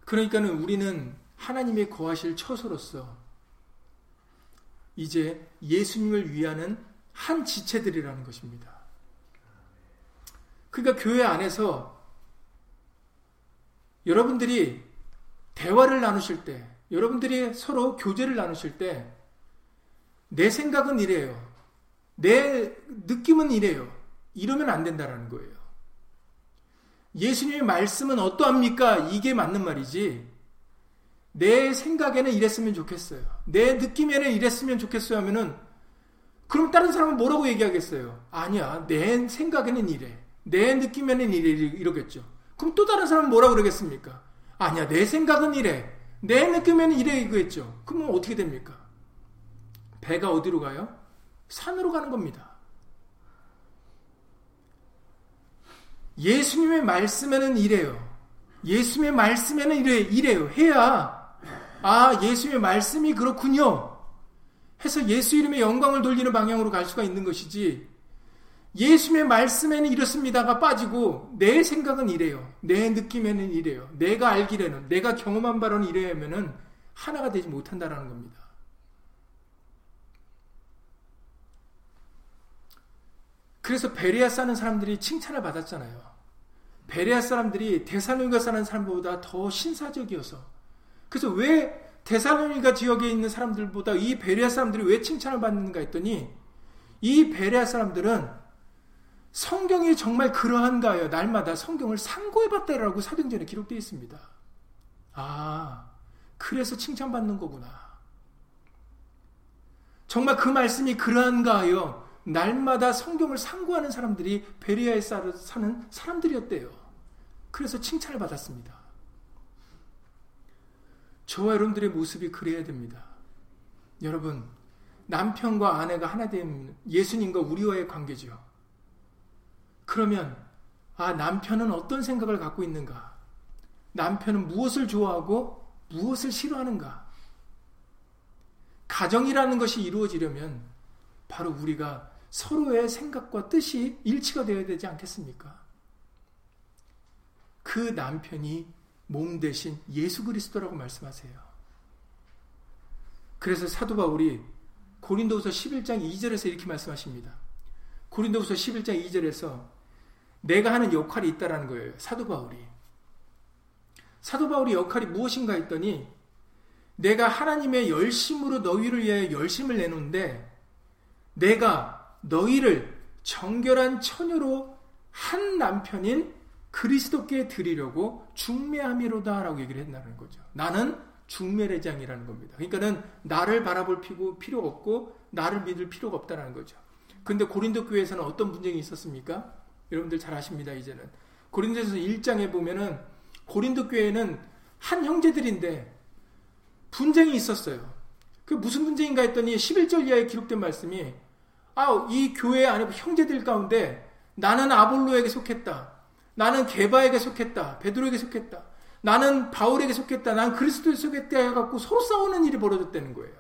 그러니까는 우리는 하나님의 거하실 처소로서 이제 예수님을 위하는 한 지체들이라는 것입니다. 그러니까 교회 안에서 여러분들이 대화를 나누실 때, 여러분들이 서로 교제를 나누실 때, 내 생각은 이래요. 내 느낌은 이래요. 이러면 안 된다라는 거예요. 예수님의 말씀은 어떠합니까? 이게 맞는 말이지. 내 생각에는 이랬으면 좋겠어요. 내 느낌에는 이랬으면 좋겠어요 하면은 그럼 다른 사람은 뭐라고 얘기하겠어요? 아니야. 내 생각에는 이래. 내 느낌에는 이래 이러겠죠. 그럼 또 다른 사람은 뭐라 그러겠습니까? 아니야. 내 생각은 이래. 내 느낌에는 이래 이거겠죠. 그러면 어떻게 됩니까? 배가 어디로 가요? 산으로 가는 겁니다. 예수님의 말씀에는 이래요. 예수님의 말씀에는 이래, 이래요. 해야, 아, 예수님의 말씀이 그렇군요. 해서 예수 이름의 영광을 돌리는 방향으로 갈 수가 있는 것이지, 예수님의 말씀에는 이렇습니다가 빠지고, 내 생각은 이래요. 내 느낌에는 이래요. 내가 알기에는, 내가 경험한 바로는 이래야면은, 하나가 되지 못한다라는 겁니다. 그래서 베레아 사는 사람들이 칭찬을 받았잖아요. 베레아 사람들이 데살로니가 사는 사람보다 더 신사적이어서 그래서 왜 데살로니가 지역에 있는 사람들보다 이 베레아 사람들이 왜 칭찬을 받는가 했더니 이 베레아 사람들은 성경이 정말 그러한가요? 날마다 성경을 상고해봤다라고 사도전에 기록되어 있습니다. 아, 그래서 칭찬받는 거구나. 정말 그 말씀이 그러한가요? 날마다 성경을 상고하는 사람들이 베리아에 사는 사람들이었대요. 그래서 칭찬을 받았습니다. 저와 여러분들의 모습이 그래야 됩니다. 여러분, 남편과 아내가 하나 된 예수님과 우리와의 관계죠. 그러면, 아, 남편은 어떤 생각을 갖고 있는가? 남편은 무엇을 좋아하고 무엇을 싫어하는가? 가정이라는 것이 이루어지려면 바로 우리가 서로의 생각과 뜻이 일치가 되어야 되지 않겠습니까? 그 남편이 몸 대신 예수 그리스도라고 말씀하세요. 그래서 사도 바울이 고린도후서 11장 2절에서 이렇게 말씀하십니다. 고린도후서 11장 2절에서 내가 하는 역할이 있다라는 거예요. 사도 바울이. 사도 바울의 역할이 무엇인가 했더니 내가 하나님의 열심으로 너희를 위해 열심을 내놓는데 내가 너희를 정결한 처녀로 한 남편인 그리스도께 드리려고 중매함이로다라고 얘기를 했다는 거죠. 나는 중매례장이라는 겁니다. 그러니까는 나를 바라볼 필요 없고 나를 믿을 필요가 없다는 거죠. 근데 고린도 교회에서는 어떤 분쟁이 있었습니까? 여러분들 잘 아십니다, 이제는. 고린도에서 1장에 보면은 고린도 교회는 한 형제들인데 분쟁이 있었어요. 그 무슨 문제인가 했더니 11절 이하에 기록된 말씀이 아, 이 교회 안에 형제들 가운데 나는 아볼로에게 속했다. 나는 게바에게 속했다. 베드로에게 속했다. 나는 바울에게 속했다. 난 그리스도에 속했다 해갖고 서로 싸우는 일이 벌어졌다는 거예요.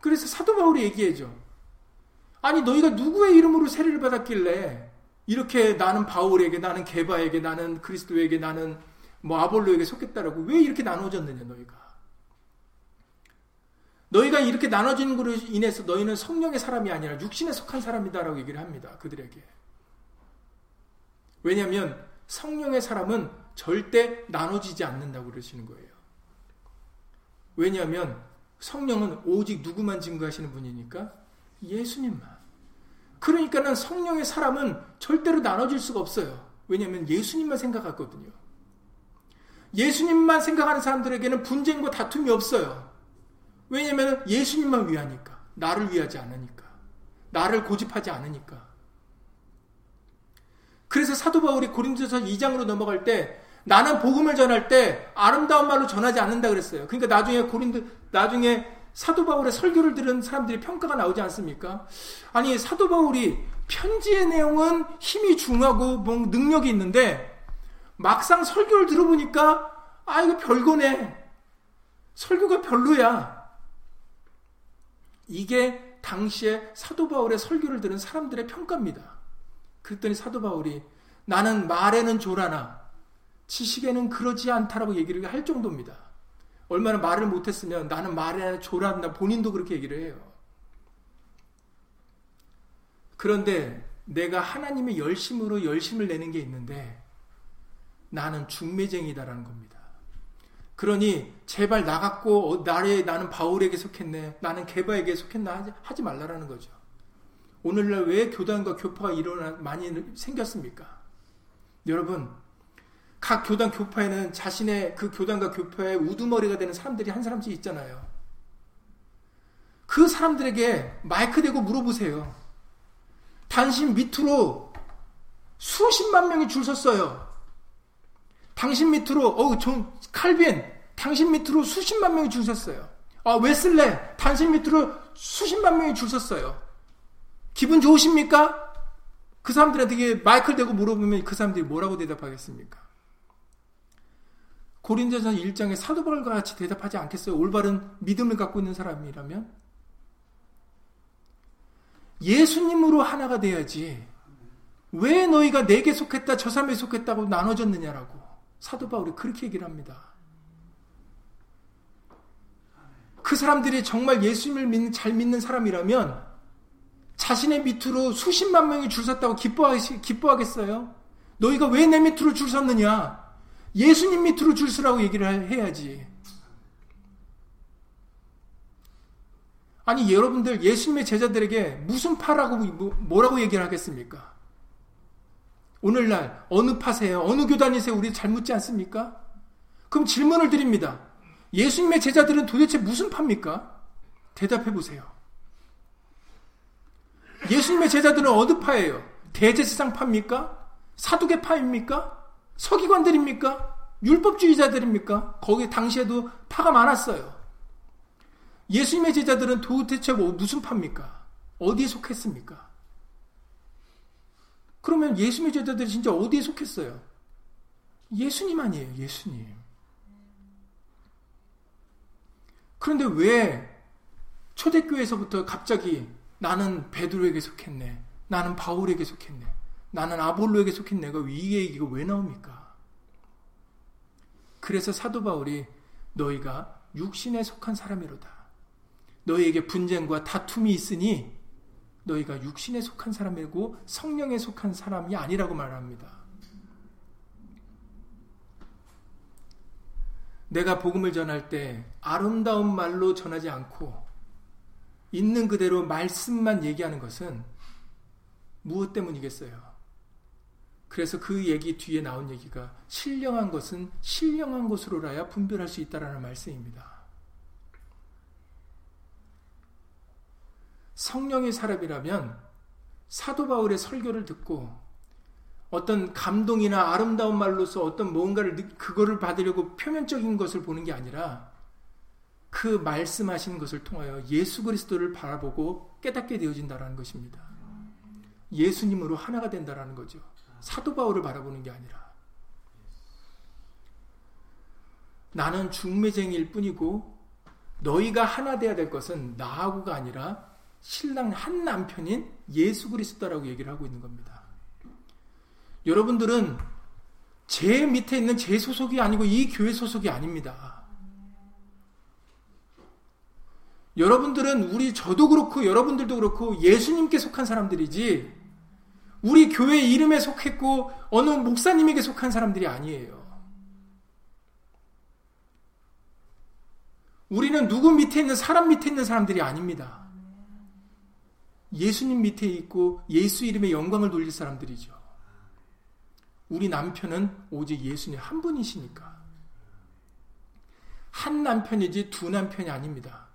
그래서 사도 바울이 얘기해줘. 아니 너희가 누구의 이름으로 세례를 받았길래 이렇게 나는 바울에게 나는 게바에게 나는 그리스도에게 나는 뭐 아볼로에게 속했다라고 왜 이렇게 나눠졌느냐 너희가 너희가 이렇게 나눠지는 것으로 인해서 너희는 성령의 사람이 아니라 육신에 속한 사람이다라고 얘기를 합니다 그들에게. 왜냐하면 성령의 사람은 절대 나눠지지 않는다고 그러시는 거예요. 왜냐하면 성령은 오직 누구만 증거하시는 분이니까 예수님만. 그러니까는 성령의 사람은 절대로 나눠질 수가 없어요. 왜냐하면 예수님만 생각하거든요. 예수님만 생각하는 사람들에게는 분쟁과 다툼이 없어요. 왜냐하면 예수님만 위하니까. 나를 위하지 않으니까. 나를 고집하지 않으니까. 그래서 사도 바울이 고린도서 2장으로 넘어갈 때 나는 복음을 전할 때 아름다운 말로 전하지 않는다 그랬어요. 그러니까 나중에 고린도 나중에 사도 바울의 설교를 들은 사람들이 평가가 나오지 않습니까? 아니 사도 바울이 편지의 내용은 힘이 중하고 뭐 능력이 있는데 막상 설교를 들어보니까 아 이거 별거네. 설교가 별로야. 이게 당시에 사도 바울의 설교를 들은 사람들의 평가입니다. 그랬더니 사도 바울이 나는 말에는 조라나 지식에는 그러지 않다라고 얘기를 할 정도입니다. 얼마나 말을 못했으면 나는 말에 조란다 본인도 그렇게 얘기를 해요. 그런데 내가 하나님의 열심으로 열심을 내는 게 있는데 나는 중매쟁이다라는 겁니다. 그러니 제발 나갔고 어, 나래 나는 바울에게 속했네. 나는 개바에게 속했나 하지, 하지 말라라는 거죠. 오늘날 왜 교단과 교파가 일어나 많이 생겼습니까? 여러분 각 교단 교파에는 자신의 그 교단과 교파의 우두머리가 되는 사람들이 한 사람씩 있잖아요. 그 사람들에게 마이크 대고 물어보세요. 당신 밑으로 수십만 명이 줄 섰어요. 당신 밑으로 어존 칼빈 당신 밑으로 수십만 명이 줄 섰어요. 아 웨슬레 당신 밑으로 수십만 명이 줄 섰어요. 기분 좋으십니까? 그 사람들한테 마이크를 대고 물어보면 그 사람들이 뭐라고 대답하겠습니까? 고린도전 1장에 사도 바울과 같이 대답하지 않겠어요? 올바른 믿음을 갖고 있는 사람이라면 예수님으로 하나가 돼야지. 왜 너희가 내게 속했다 저 사람에 속했다고 나눠졌느냐라고. 사도 바울이 그렇게 얘기를 합니다. 그 사람들이 정말 예수님을 믿는, 잘 믿는 사람이라면 자신의 밑으로 수십만 명이 줄 섰다고 기뻐하시, 기뻐하겠어요? 너희가 왜 내 밑으로 줄 섰느냐? 예수님 밑으로 줄 서라고 얘기를 해야지. 아니, 여러분들 예수님의 제자들에게 무슨 파라고, 뭐, 뭐라고 얘기를 하겠습니까? 오늘날 어느 파세요? 어느 교단이세요? 우리 잘 묻지 않습니까? 그럼 질문을 드립니다. 예수님의 제자들은 도대체 무슨 파입니까? 대답해 보세요. 예수님의 제자들은 어느 파예요? 대제사장 파입니까? 사두개 파입니까? 서기관들입니까? 율법주의자들입니까? 거기 당시에도 파가 많았어요. 예수님의 제자들은 도대체 뭐 무슨 파입니까? 어디에 속했습니까? 그러면 예수님의 제자들이 진짜 어디에 속했어요? 예수님 아니에요, 예수님. 그런데 왜 초대교회에서부터 갑자기 나는 베드로에게 속했네. 나는 바울에게 속했네. 나는 아볼로에게 속했네가 이 얘기가 왜 나옵니까? 그래서 사도 바울이 너희가 육신에 속한 사람이로다. 너희에게 분쟁과 다툼이 있으니 너희가 육신에 속한 사람이고 성령에 속한 사람이 아니라고 말합니다. 내가 복음을 전할 때 아름다운 말로 전하지 않고 있는 그대로 말씀만 얘기하는 것은 무엇 때문이겠어요? 그래서 그 얘기 뒤에 나온 얘기가 신령한 것은 신령한 것으로라야 분별할 수 있다라는 말씀입니다. 성령의 사람이라면 사도 바울의 설교를 듣고 어떤 감동이나 아름다운 말로서 어떤 뭔가를 그거를 받으려고 표면적인 것을 보는 게 아니라 그 말씀하신 것을 통하여 예수 그리스도를 바라보고 깨닫게 되어진다라는 것입니다. 예수님으로 하나가 된다라는 거죠. 사도 바울을 바라보는 게 아니라 나는 중매쟁이일 뿐이고 너희가 하나 돼야 될 것은 나하고가 아니라 신랑 한 남편인 예수 그리스도라고 얘기를 하고 있는 겁니다. 여러분들은 제 밑에 있는 제 소속이 아니고 이 교회 소속이 아닙니다. 여러분들은 우리 저도 그렇고 여러분들도 그렇고 예수님께 속한 사람들이지 우리 교회 이름에 속했고 어느 목사님에게 속한 사람들이 아니에요. 우리는 누구 밑에 있는 사람 밑에 있는 사람들이 아닙니다. 예수님 밑에 있고 예수 이름의 영광을 돌릴 사람들이죠. 우리 남편은 오직 예수님 한 분이시니까. 한 남편이지 두 남편이 아닙니다.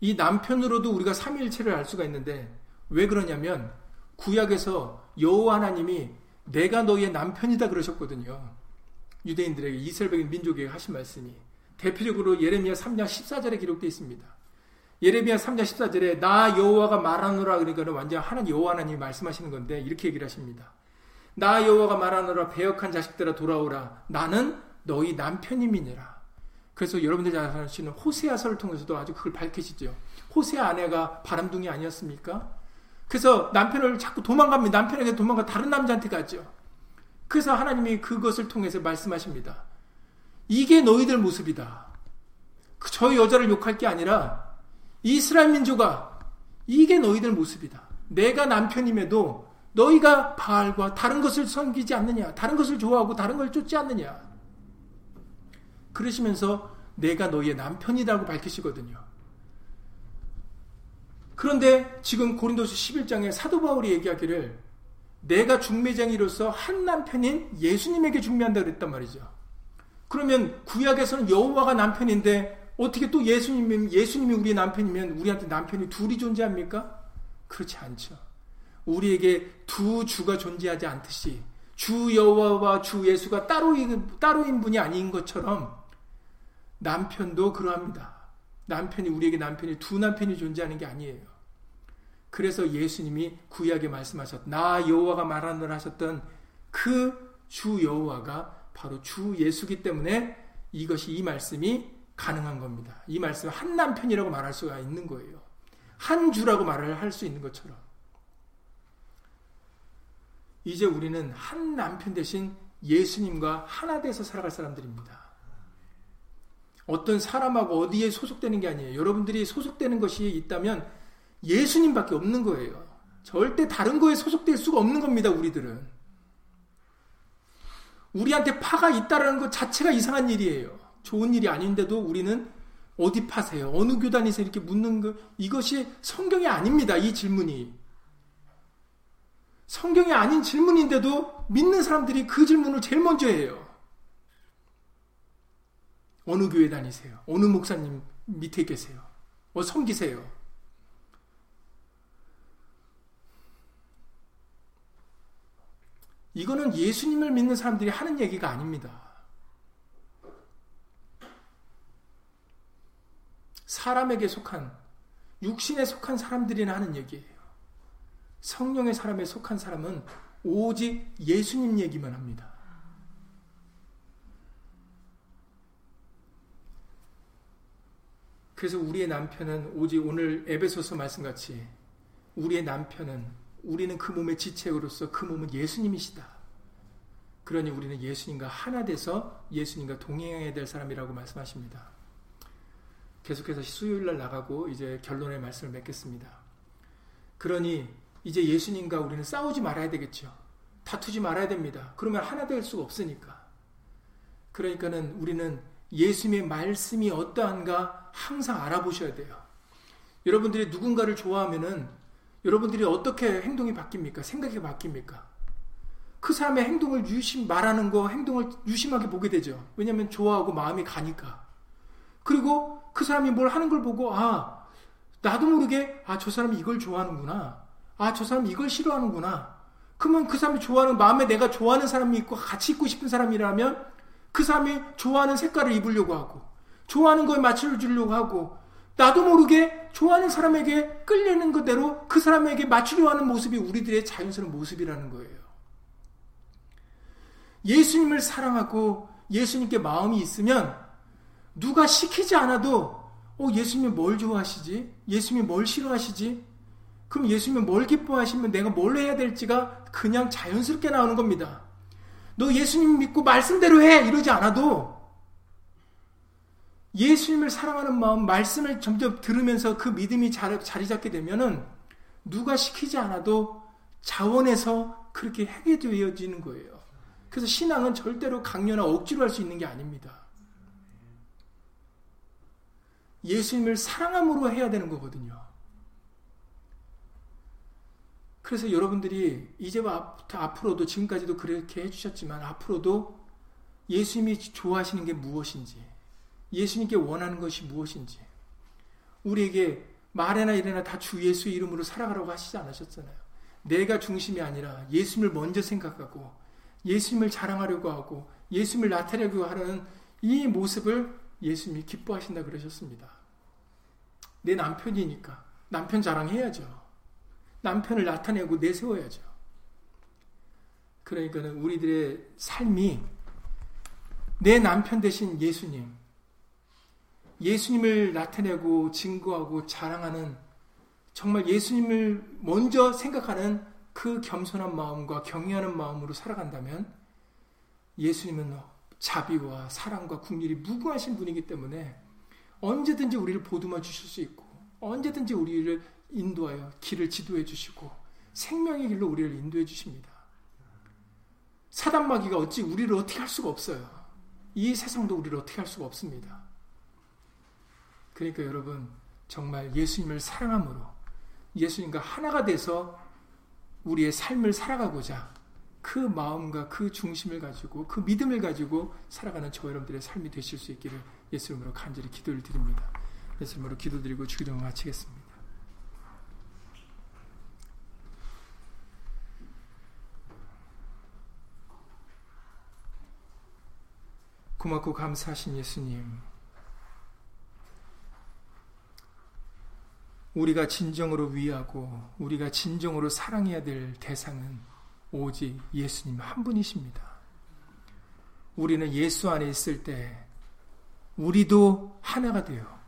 이 남편으로도 우리가 삼위일체를 알 수가 있는데 왜 그러냐면 구약에서 여호와 하나님이 내가 너희의 남편이다 그러셨거든요. 유대인들에게 이스라엘 민족에게 하신 말씀이 대표적으로 예레미야 3장 14절에 기록되어 있습니다. 예레미야 3장 14절에 나 여호와가 말하노라 그러니까 완전 하나님 여호와 하나님이 말씀하시는 건데 이렇게 얘기를 하십니다. 나 여호와가 말하노라 배역한 자식들아 돌아오라 나는 너희 남편임이니라. 그래서 여러분들 잘 아시는 호세아서를 통해서도 아주 그걸 밝히시죠. 호세아 아내가 바람둥이 아니었습니까? 그래서 남편을 자꾸 도망갑니다. 남편에게 도망가 다른 남자한테 가죠. 그래서 하나님이 그것을 통해서 말씀하십니다. 이게 너희들 모습이다. 그저 여자를 욕할 게 아니라 이스라엘 민족아 이게 너희들 모습이다. 내가 남편임에도 너희가 바알과 다른 것을 섬기지 않느냐, 다른 것을 좋아하고 다른 걸 쫓지 않느냐. 그러시면서 내가 너희의 남편이라고 밝히시거든요. 그런데 지금 고린도서 11장에 사도 바울이 얘기하기를 내가 중매장이로서 한 남편인 예수님에게 중매한다 그랬단 말이죠. 그러면 구약에서는 여호와가 남편인데 어떻게 또 예수님이 예수님이 우리 남편이면 우리한테 남편이 둘이 존재합니까? 그렇지 않죠. 우리에게 두 주가 존재하지 않듯이 주 여호와와 주 예수가 따로인 따로인 분이 아닌 것처럼 남편도 그러합니다. 남편이 우리에게 남편이 두 남편이 존재하는 게 아니에요. 그래서 예수님이 구약에 말씀하셨 나 여호와가 말하느라 하셨던 그 주 여호와가 바로 주 예수기 때문에 이것이 이 말씀이 가능한 겁니다. 이 말씀 한 남편이라고 말할 수가 있는 거예요. 한 주라고 말을 할 수 있는 것처럼. 이제 우리는 한 남편 대신 예수님과 하나 돼서 살아갈 사람들입니다. 어떤 사람하고 어디에 소속되는 게 아니에요. 여러분들이 소속되는 것이 있다면 예수님밖에 없는 거예요. 절대 다른 거에 소속될 수가 없는 겁니다, 우리들은. 우리한테 파가 있다라는 것 자체가 이상한 일이에요. 좋은 일이 아닌데도 우리는 어디 파세요? 어느 교단에서 이렇게 묻는 거, 이것이 성경이 아닙니다, 이 질문이. 성경이 아닌 질문인데도 믿는 사람들이 그 질문을 제일 먼저 해요. 어느 교회 다니세요? 어느 목사님 밑에 계세요? 어, 섬기세요? 이거는 예수님을 믿는 사람들이 하는 얘기가 아닙니다. 사람에게 속한, 육신에 속한 사람들이나 하는 얘기예요. 성령의 사람에 속한 사람은 오직 예수님 얘기만 합니다. 그래서 우리의 남편은 오직 오늘 에베소서 말씀같이 우리의 남편은 우리는 그 몸의 지체로서 그 몸은 예수님이시다. 그러니 우리는 예수님과 하나 돼서 예수님과 동행해야 될 사람이라고 말씀하십니다. 계속해서 수요일 날 나가고 이제 결론의 말씀을 맺겠습니다. 그러니 이제 예수님과 우리는 싸우지 말아야 되겠죠. 다투지 말아야 됩니다. 그러면 하나 될 수가 없으니까. 그러니까는 우리는 예수님의 말씀이 어떠한가 항상 알아보셔야 돼요. 여러분들이 누군가를 좋아하면은 여러분들이 어떻게 행동이 바뀝니까? 생각이 바뀝니까? 그 사람의 행동을 유심 말하는 거 행동을 유심하게 보게 되죠. 왜냐하면 좋아하고 마음이 가니까. 그리고 그 사람이 뭘 하는 걸 보고 아 나도 모르게 아 저 사람이 이걸 좋아하는구나. 아 저 사람이 이걸 싫어하는구나. 그러면 그 사람이 좋아하는 마음에 내가 좋아하는 사람이 있고 같이 있고 싶은 사람이라면 그 사람이 좋아하는 색깔을 입으려고 하고 좋아하는 거에 맞춰주려고 하고 나도 모르게 좋아하는 사람에게 끌리는 그대로 그 사람에게 맞추려 하는 모습이 우리들의 자연스러운 모습이라는 거예요. 예수님을 사랑하고 예수님께 마음이 있으면 누가 시키지 않아도 어, 예수님이 뭘 좋아하시지? 예수님이 뭘 싫어하시지? 그럼 예수님이 뭘 기뻐하시면 내가 뭘 해야 될지가 그냥 자연스럽게 나오는 겁니다. 너 예수님 믿고 말씀대로 해! 이러지 않아도 예수님을 사랑하는 마음, 말씀을 점점 들으면서 그 믿음이 자리 잡게 되면은 누가 시키지 않아도 자원에서 그렇게 하게 되어지는 거예요. 그래서 신앙은 절대로 강요나 억지로 할 수 있는 게 아닙니다. 예수님을 사랑함으로 해야 되는 거거든요. 그래서 여러분들이 이제부터 앞으로도 지금까지도 그렇게 해주셨지만 앞으로도 예수님이 좋아하시는 게 무엇인지 예수님께 원하는 것이 무엇인지 우리에게 말해나 이래나 다 주 예수의 이름으로 살아가라고 하시지 않으셨잖아요. 내가 중심이 아니라 예수님을 먼저 생각하고 예수님을 자랑하려고 하고 예수님을 나타내려고 하는 이 모습을 예수님이 기뻐하신다 그러셨습니다. 내 남편이니까 남편 자랑해야죠. 남편을 나타내고 내세워야죠. 그러니까는 우리들의 삶이 내 남편 대신 예수님, 예수님을 나타내고 증거하고 자랑하는 정말 예수님을 먼저 생각하는 그 겸손한 마음과 경외하는 마음으로 살아간다면 예수님은 자비와 사랑과 국률이 무궁하신 분이기 때문에 언제든지 우리를 보듬어 주실 수 있고 언제든지 우리를 인도하여 길을 지도해 주시고 생명의 길로 우리를 인도해 주십니다. 사단 마귀가 어찌 우리를 어떻게 할 수가 없어요. 이 세상도 우리를 어떻게 할 수가 없습니다. 그러니까 여러분 정말 예수님을 사랑함으로 예수님과 하나가 돼서 우리의 삶을 살아가고자 그 마음과 그 중심을 가지고 그 믿음을 가지고 살아가는 저 여러분들의 삶이 되실 수 있기를 예수님으로 간절히 기도를 드립니다. 예수님으로 기도드리고 주기도를 마치겠습니다. 고맙고 감사하신 예수님. 우리가 진정으로 위하고 우리가 진정으로 사랑해야 될 대상은 오직 예수님 한 분이십니다. 우리는 예수 안에 있을 때 우리도 하나가 되어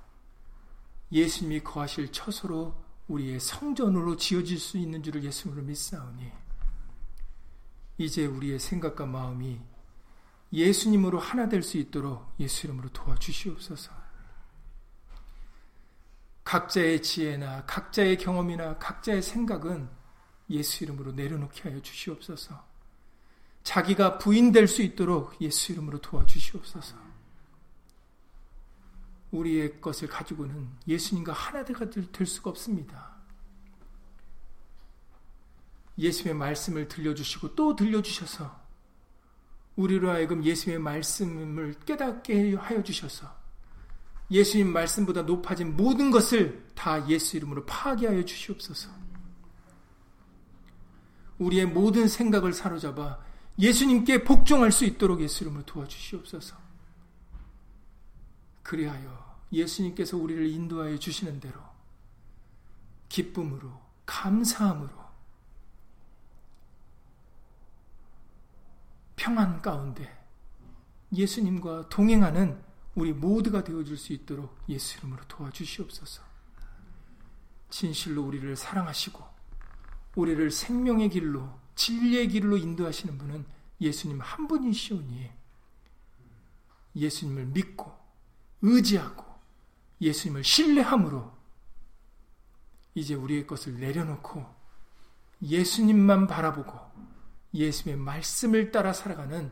예수님이 거하실 처소로 우리의 성전으로 지어질 수 있는 줄을 예수님으로 믿사오니 이제 우리의 생각과 마음이 예수님으로 하나 될 수 있도록 예수 이름으로 도와주시옵소서. 각자의 지혜나 각자의 경험이나 각자의 생각은 예수 이름으로 내려놓게 하여 주시옵소서. 자기가 부인될 수 있도록 예수 이름으로 도와주시옵소서. 우리의 것을 가지고는 예수님과 하나가 될 수가 없습니다. 예수의 말씀을 들려주시고 또 들려주셔서 우리로 하여금 예수의 말씀을 깨닫게 하여 주셔서 예수님 말씀보다 높아진 모든 것을 다 예수 이름으로 파괴하여 주시옵소서. 우리의 모든 생각을 사로잡아 예수님께 복종할 수 있도록 예수 이름으로 도와주시옵소서. 그리하여 예수님께서 우리를 인도하여 주시는 대로 기쁨으로 감사함으로 평안 가운데 예수님과 동행하는 우리 모두가 되어줄 수 있도록 예수 이름으로 도와주시옵소서. 진실로 우리를 사랑하시고 우리를 생명의 길로 진리의 길로 인도하시는 분은 예수님 한 분이시오니 예수님을 믿고 의지하고 예수님을 신뢰함으로 이제 우리의 것을 내려놓고 예수님만 바라보고 예수님의 말씀을 따라 살아가는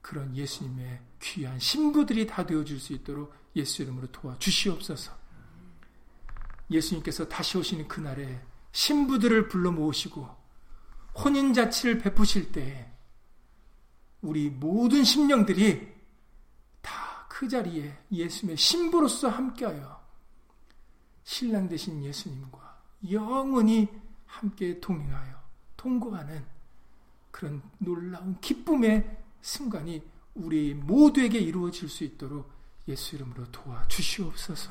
그런 예수님의 귀한 신부들이 다 되어줄 수 있도록 예수 이름으로 도와주시옵소서. 예수님께서 다시 오시는 그날에 신부들을 불러 모으시고 혼인 자치를 베푸실 때 우리 모든 심령들이 다 그 자리에 예수님의 신부로서 함께하여 신랑 되신 예수님과 영원히 함께 동행하여 통고하는 그런 놀라운 기쁨의 순간이 우리 모두에게 이루어질 수 있도록 예수 이름으로 도와 주시옵소서.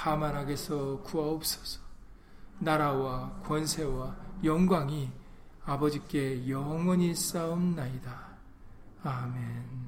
다만 악에서 구하옵소서. 나라와 권세와 영광이 아버지께 영원히 싸움나이다. 아멘.